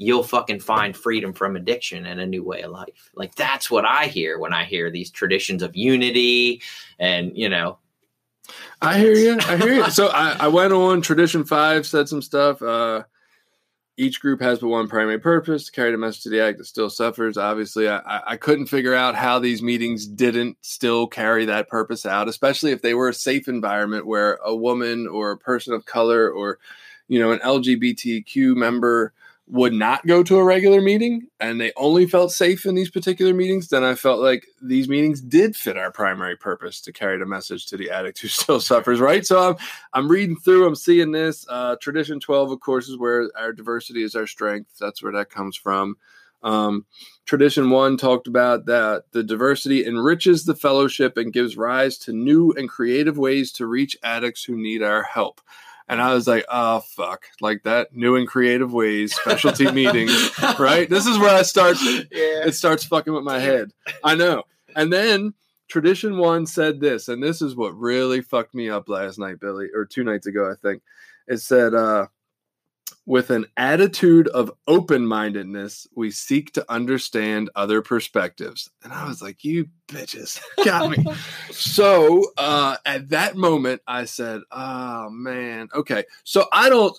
S2: you'll fucking find freedom from addiction and a new way of life like that's what i hear when i hear these traditions of unity and you know
S1: I hear you. I hear you. So I, I went on Tradition Five, said some stuff. Uh, each group has but one primary purpose: to carry the message to the act that still suffers. Obviously, I, I I couldn't figure out how these meetings didn't still carry that purpose out, especially if they were a safe environment where a woman or a person of color or you know an LGBTQ member would not go to a regular meeting and they only felt safe in these particular meetings, then I felt like these meetings did fit our primary purpose to carry the message to the addict who still suffers, right? So I'm I'm reading through, I'm seeing this. Uh, tradition 12, of course, is where our diversity is our strength. That's where that comes from. Um, tradition one talked about that the diversity enriches the fellowship and gives rise to new and creative ways to reach addicts who need our help. And I was like, oh, fuck, like that new and creative ways, specialty meetings, right? This is where I start,
S2: yeah
S1: it starts fucking with my head. I know. And then tradition one said this, and this is what really fucked me up last night, Billy, or two nights ago, I think. It said, uh, with an attitude of open mindedness, we seek to understand other perspectives. And I was like, you bitches got me. so uh, at that moment, I said, oh man, okay. So I don't,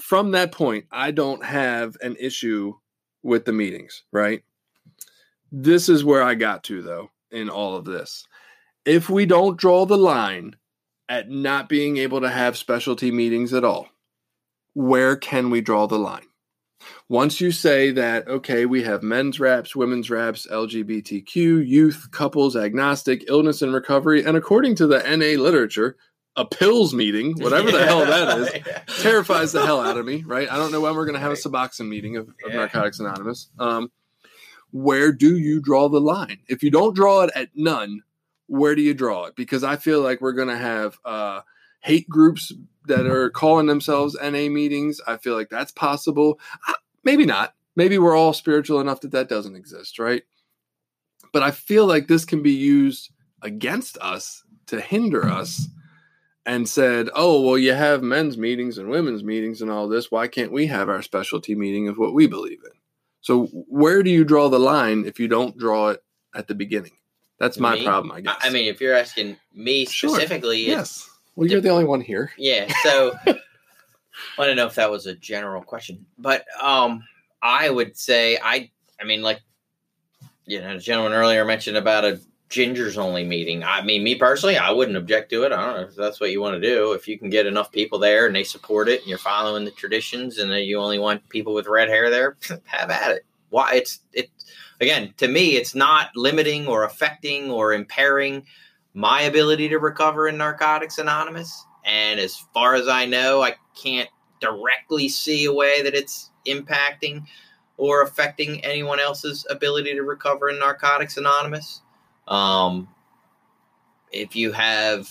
S1: from that point, I don't have an issue with the meetings, right? This is where I got to, though, in all of this. If we don't draw the line at not being able to have specialty meetings at all, where can we draw the line? Once you say that, okay, we have men's raps, women's raps, LGBTQ, youth, couples, agnostic, illness and recovery, and according to the NA literature, a pills meeting, whatever the hell that is,
S2: Yeah.
S1: terrifies the hell out of me, right? I don't know when we're going to have a Suboxone meeting of, of
S2: Yeah.
S1: Narcotics Anonymous. Um, where do you draw the line? If you don't draw it at none, where do you draw it? Because I feel like we're going to have uh, hate groups that are calling themselves NA meetings. I feel like that's possible. Maybe not. Maybe we're all spiritual enough that that doesn't exist, right? But I feel like this can be used against us to hinder us and said, "Oh, well, you have men's meetings and women's meetings and all this. Why can't we have our specialty meeting of what we believe in?" So, where do you draw the line if you don't draw it at the beginning? That's my
S2: Me?
S1: problem, I guess.
S2: I mean, if you're asking me
S1: Sure.
S2: specifically, it's-
S1: yes. Well, you're the only one here.
S2: yeah. So I don't know if that was a general question, but um, I would say I. I mean, like you know, the gentleman earlier mentioned about a gingers only meeting. I mean, me personally, I wouldn't object to it. I don't know if that's what you want to do. If you can get enough people there and they support it, and you're following the traditions, and you only want people with red hair there, have at it. Why? It's it again to me. It's not limiting or affecting or impairing my ability to recover in Narcotics Anonymous. And as far as I know, I can't directly see a way that it's impacting or affecting anyone else's ability to recover in Narcotics Anonymous. Um, if you have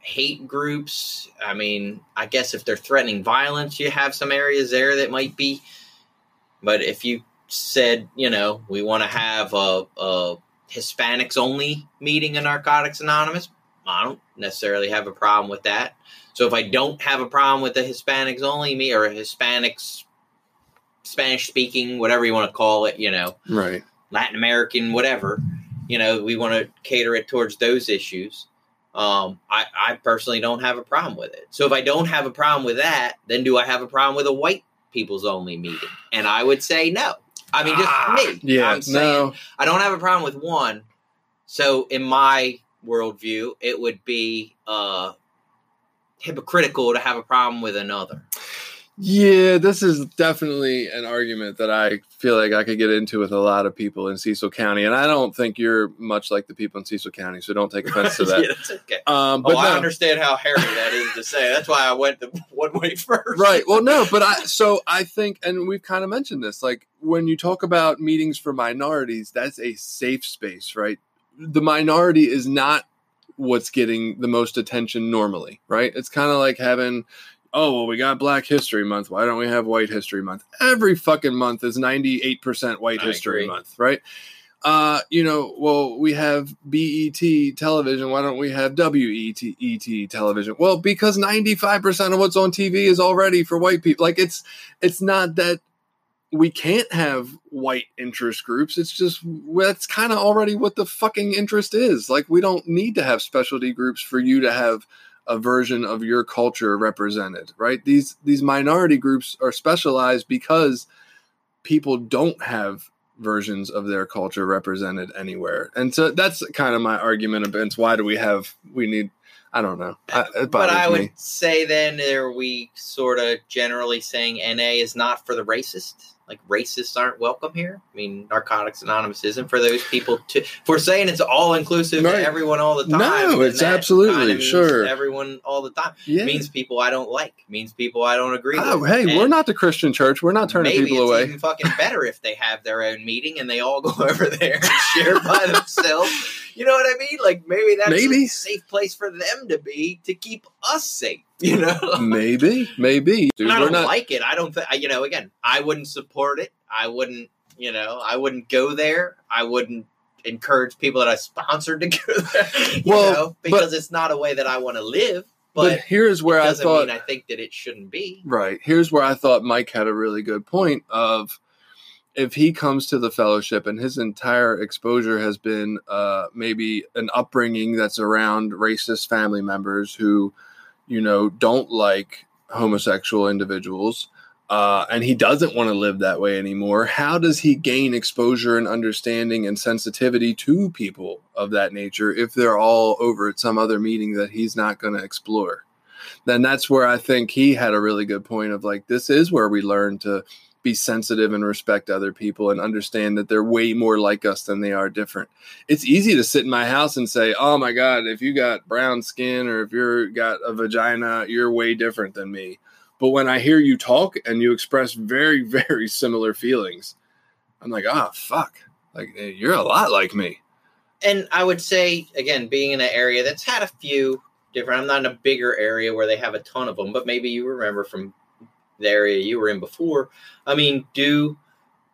S2: hate groups, I mean, I guess if they're threatening violence, you have some areas there that might be. But if you said, you know, we want to have a, a Hispanics only meeting in Narcotics Anonymous, I don't necessarily have a problem with that. So if I don't have a problem with the Hispanics only me or a Hispanics, Spanish speaking, whatever you want to call it, you know,
S1: Right.
S2: Latin American, whatever, you know, we want to cater it towards those issues. Um, I, I personally don't have a problem with it. So if I don't have a problem with that, then do I have a problem with a white people's only meeting? And I would say no. I mean, just
S1: Ah,
S2: me.
S1: Yeah.
S2: I'm saying
S1: no.
S2: I don't have a problem with one. So in my worldview, it would be uh, hypocritical to have a problem with another.
S1: Yeah, this is definitely an argument that I feel like I could get into with a lot of people in Cecil County, and I don't think you're much like the people in Cecil County, so don't take offense to that.
S2: yeah, that's okay.
S1: Um, but
S2: oh, I understand how hairy that is to say. That's why I went the one way first.
S1: right well no but i so i think and we've kind of mentioned this like when you talk about meetings for minorities that's a safe space right the minority is not what's getting the most attention normally right it's kind of like having oh well we got black history month why don't we have white history month every fucking month is 98% white
S2: I
S1: history
S2: agree.
S1: month right uh, you know, well, we have BET television. Why don't we have WET ET television? Well, because 95% of what's on TV is already for white people. Like it's it's not that we can't have white interest groups. It's just that's kind of already what the fucking interest is. Like we don't need to have specialty groups for you to have a version of your culture represented, right? These these minority groups are specialized because people don't have versions of their culture represented anywhere. And so that's kind of my argument against why do we have we need I don't know. I,
S2: But I would
S1: me.
S2: say then are we sort of generally saying NA is not for the racist? Like racists aren't welcome here. I mean, Narcotics Anonymous isn't for those people. To we're saying it's all inclusive
S1: Right.
S2: to everyone all the time.
S1: No, it's absolutely, sure.
S2: Everyone all the time
S1: Yeah.
S2: means people I don't like. Means people I don't agree
S1: Oh,
S2: with.
S1: hey, we're not the Christian church. We're not turning
S2: maybe
S1: people
S2: it's
S1: away.
S2: even fucking better if they have their own meeting and they all go over there and share by themselves. You know what I mean? Like maybe that's
S1: Maybe.
S2: a safe place for them to be to keep us safe. You know.
S1: maybe, maybe. Dude,
S2: And I don't
S1: not
S2: like it. I don't think, you know, again, I wouldn't support it. I wouldn't, you know, I wouldn't go there. I wouldn't encourage people that I sponsored to go there, you
S1: Well,
S2: know, because it's not a way that I want to live.
S1: but,
S2: But,
S1: here's where I thought
S2: mean I think that it shouldn't be.
S1: Right. Here's where I thought Mike had a really good point of if he comes to the fellowship and his entire exposure has been uh, maybe an upbringing that's around racist family members who, you know, don't like homosexual individuals, uh, and he doesn't want to live that way anymore, how does he gain exposure and understanding and sensitivity to people of that nature if they're all over at some other meeting that he's not going to explore? then that's where I think he had a really good point of like, this is where we learn to be sensitive and respect other people and understand that they're way more like us than they are different. It's easy to sit in my house and say, oh my God, if you got brown skin or if you're got a vagina, you're way different than me. But when I hear you talk and you express very, very similar feelings, I'm like, ah, fuck. Like, eh, you're a lot like me.
S2: And I would say, again, being in an area that's had a few different, I'm not in a bigger area where they have a ton of them, but maybe you remember from the area you were in before. I mean, do,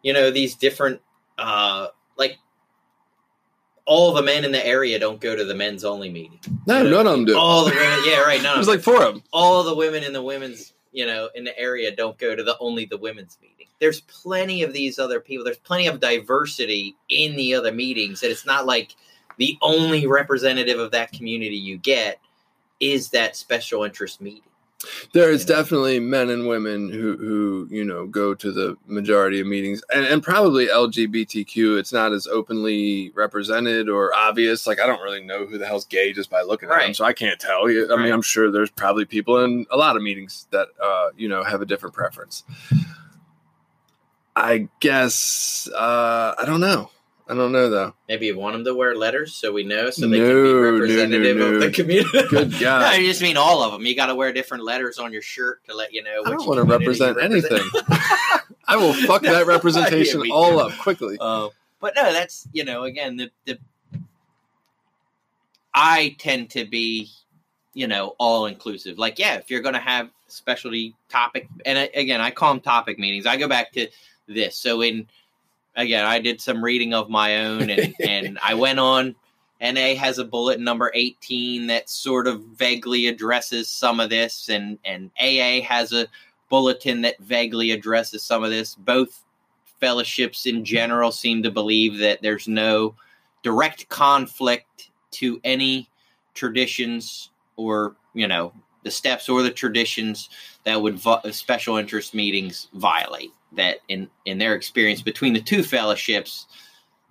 S2: you know, these different, uh, like, all the men in the area don't go to the men's only meeting.
S1: No,
S2: You know,
S1: none of them do.
S2: All the women, yeah, right. None
S1: There's like four of them.
S2: all the women in the women's, you know, in the area don't go to the only the women's meeting. There's plenty of these other people. There's plenty of diversity in the other meetings. That it's not like the only representative of that community you get is that special interest meeting.
S1: There is
S2: you know?
S1: definitely men and women who, who you know go to the majority of meetings, and, and probably LGBTQ. It's not as openly represented or obvious. Like I don't really know who the hell's gay just by looking at them, so I can't tell you. I
S2: Right.
S1: mean, I'm sure there's probably people in a lot of meetings that uh, you know have a different preference. I guess uh, I don't know. I don't know though.
S2: Maybe you want them to wear letters so we know, so they
S1: No,
S2: can
S1: no,
S2: be
S1: no,
S2: representative
S1: no.
S2: of the community.
S1: Good
S2: no,
S1: God.
S2: you just mean all of them. You got to wear different letters on your shirt to let you know.
S1: I don't want to represent
S2: represent.
S1: anything. I will fuck
S2: No,
S1: that representation
S2: yeah,
S1: all up quickly.
S2: Uh, but no, that's you know again the the I tend to be, you know, all inclusive. Like, yeah, if you're going to have specialty topic, and I, again, I call them topic meetings. I go back to this. So in again, I did some reading of my own, and and I went on. NA has a bulletin number 18 that sort of vaguely addresses some of this, and, and AA has a bulletin that vaguely addresses some of this. Both fellowships in mm-hmm. general seem to believe that there's no direct conflict to any traditions or, you know, the steps or the traditions that would vo- special interest meetings violate. That in in their experience between the two fellowships,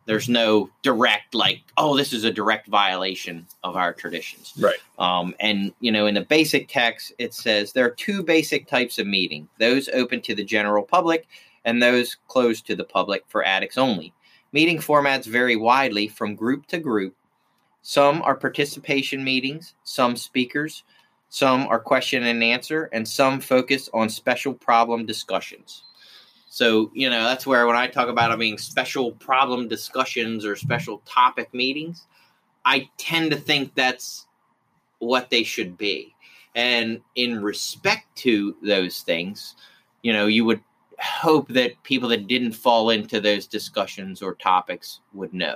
S2: there's no direct like oh this is a direct violation of our traditions.
S1: Right.
S2: Um, and you know in the basic text it says there are two basic types of meeting those open to the general public and those closed to the public for addicts only. Meeting formats vary widely from group to group. Some are participation meetings some speakers some are question and answer and some focus on special problem discussions so, you know, that's where when I talk about being special problem discussions or special topic meetings, I tend to think that's what they should be. And in respect to those things, you know, you would hope that people that didn't fall into those discussions or topics would know.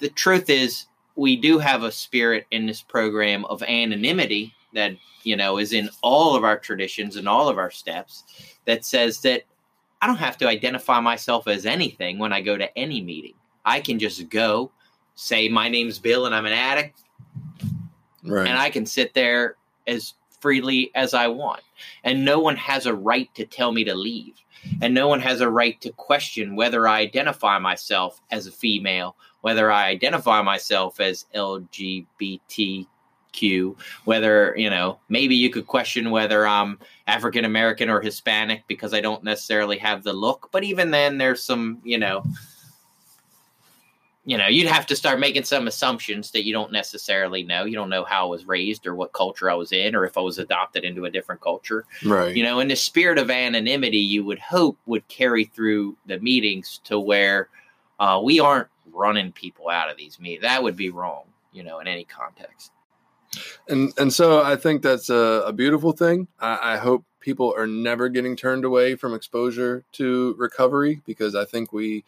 S2: The truth is, we do have a spirit in this program of anonymity that, you know, is in all of our traditions and all of our steps that says that I don't have to identify myself as anything when I go to any meeting. I can just go, say my name's Bill and I'm an addict,
S1: right.
S2: and I can sit there as freely as I want. And no one has a right to tell me to leave. And no one has a right to question whether I identify myself as a female, whether I identify myself as LGBT Q, whether, you know, maybe you could question whether I'm African American or Hispanic because I don't necessarily have the look. But even then, there's some, you know, you know, you'd have to start making some assumptions that you don't necessarily know. You don't know how I was raised or what culture I was in or if I was adopted into a different culture.
S1: Right.
S2: You know, in the spirit of anonymity, you would hope would carry through the meetings to where uh, we aren't running people out of these meetings. That would be wrong, you know, in any context.
S1: And and so I think that's a, a beautiful thing. I, I, hope people are never getting turned away from exposure to recovery because I think we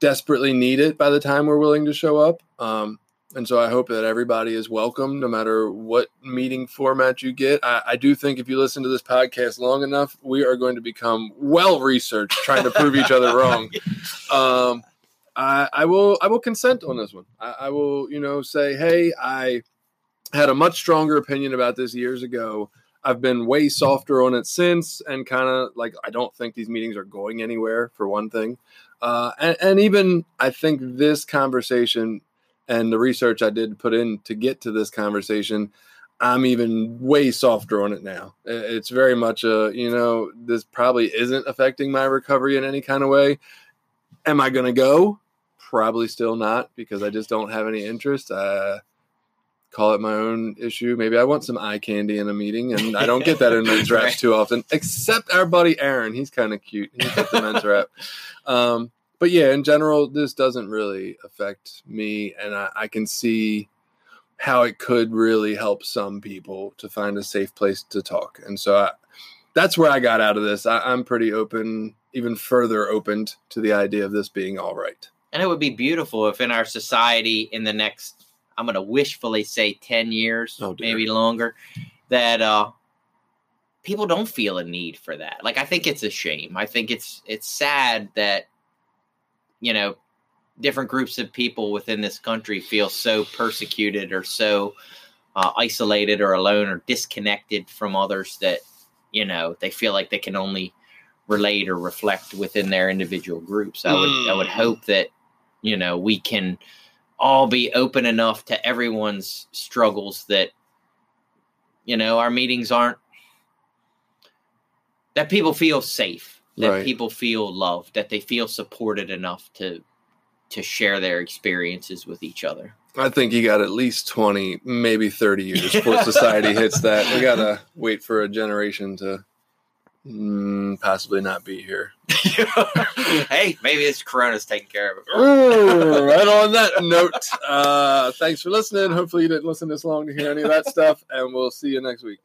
S1: desperately need it by the time we're willing to show up. Um, and so I hope that everybody is welcome, no matter what meeting format you get. I, I, do think if you listen to this podcast long enough, we are going to become well researched, trying to prove each other wrong. Um, I, I, will. I will consent on this one. I, I will, you know, say, hey, I had a much stronger opinion about this years ago. I've been way softer on it since, and kind of like I don't think these meetings are going anywhere for one thing, uh, and, and even I think this conversation and the research I did put in to get to this conversation, I'm even way softer on it now. It's very much a you know this probably isn't affecting my recovery in any kind of way. Am I going to go? Probably still not because I just don't have any interest. Uh, call it my own issue. Maybe I want some eye candy in a meeting, and I don't get that in men's raps too often. Except our buddy Aaron, he's kind of cute. He's at the men's rap. Um, but yeah, in general, this doesn't really affect me, and I, I, can see how it could really help some people to find a safe place to talk. And so I, that's where I got out of this. I, I'm pretty open, even further opened to the idea of this being all right.
S2: And it would be beautiful if in our society in the next I'm going to wishfully say 10 years, oh, maybe longer, that uh, people don't feel a need for that. Like I think it's a shame. I think it's it's sad that you know different groups of people within this country feel so persecuted or so uh, isolated or alone or disconnected from others that you know they feel like they can only relate or reflect within their individual groups. I would mm. I would mm. hope that you know we can all be open enough to everyone's struggles that you know our meetings aren't that people feel safe that right. people feel loved that they feel supported enough to to share their experiences with each other
S1: i think you got at least 20 maybe 30 years before society hits that we gotta wait for a generation to Mm, possibly not be here.
S2: hey, maybe it's Corona's taking care of it.
S1: Ooh, right on that note, uh, thanks for listening. Hopefully, you didn't listen this long to hear any of that stuff, and we'll see you next week.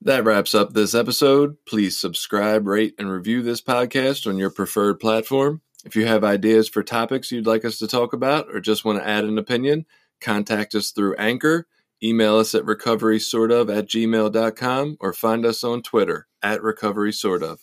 S1: That wraps up this episode. Please subscribe, rate, and review this podcast on your preferred platform. If you have ideas for topics you'd like us to talk about or just want to add an opinion, contact us through Anchor, email us at recoverysortof at gmail.com, or find us on Twitter at recoverysortof.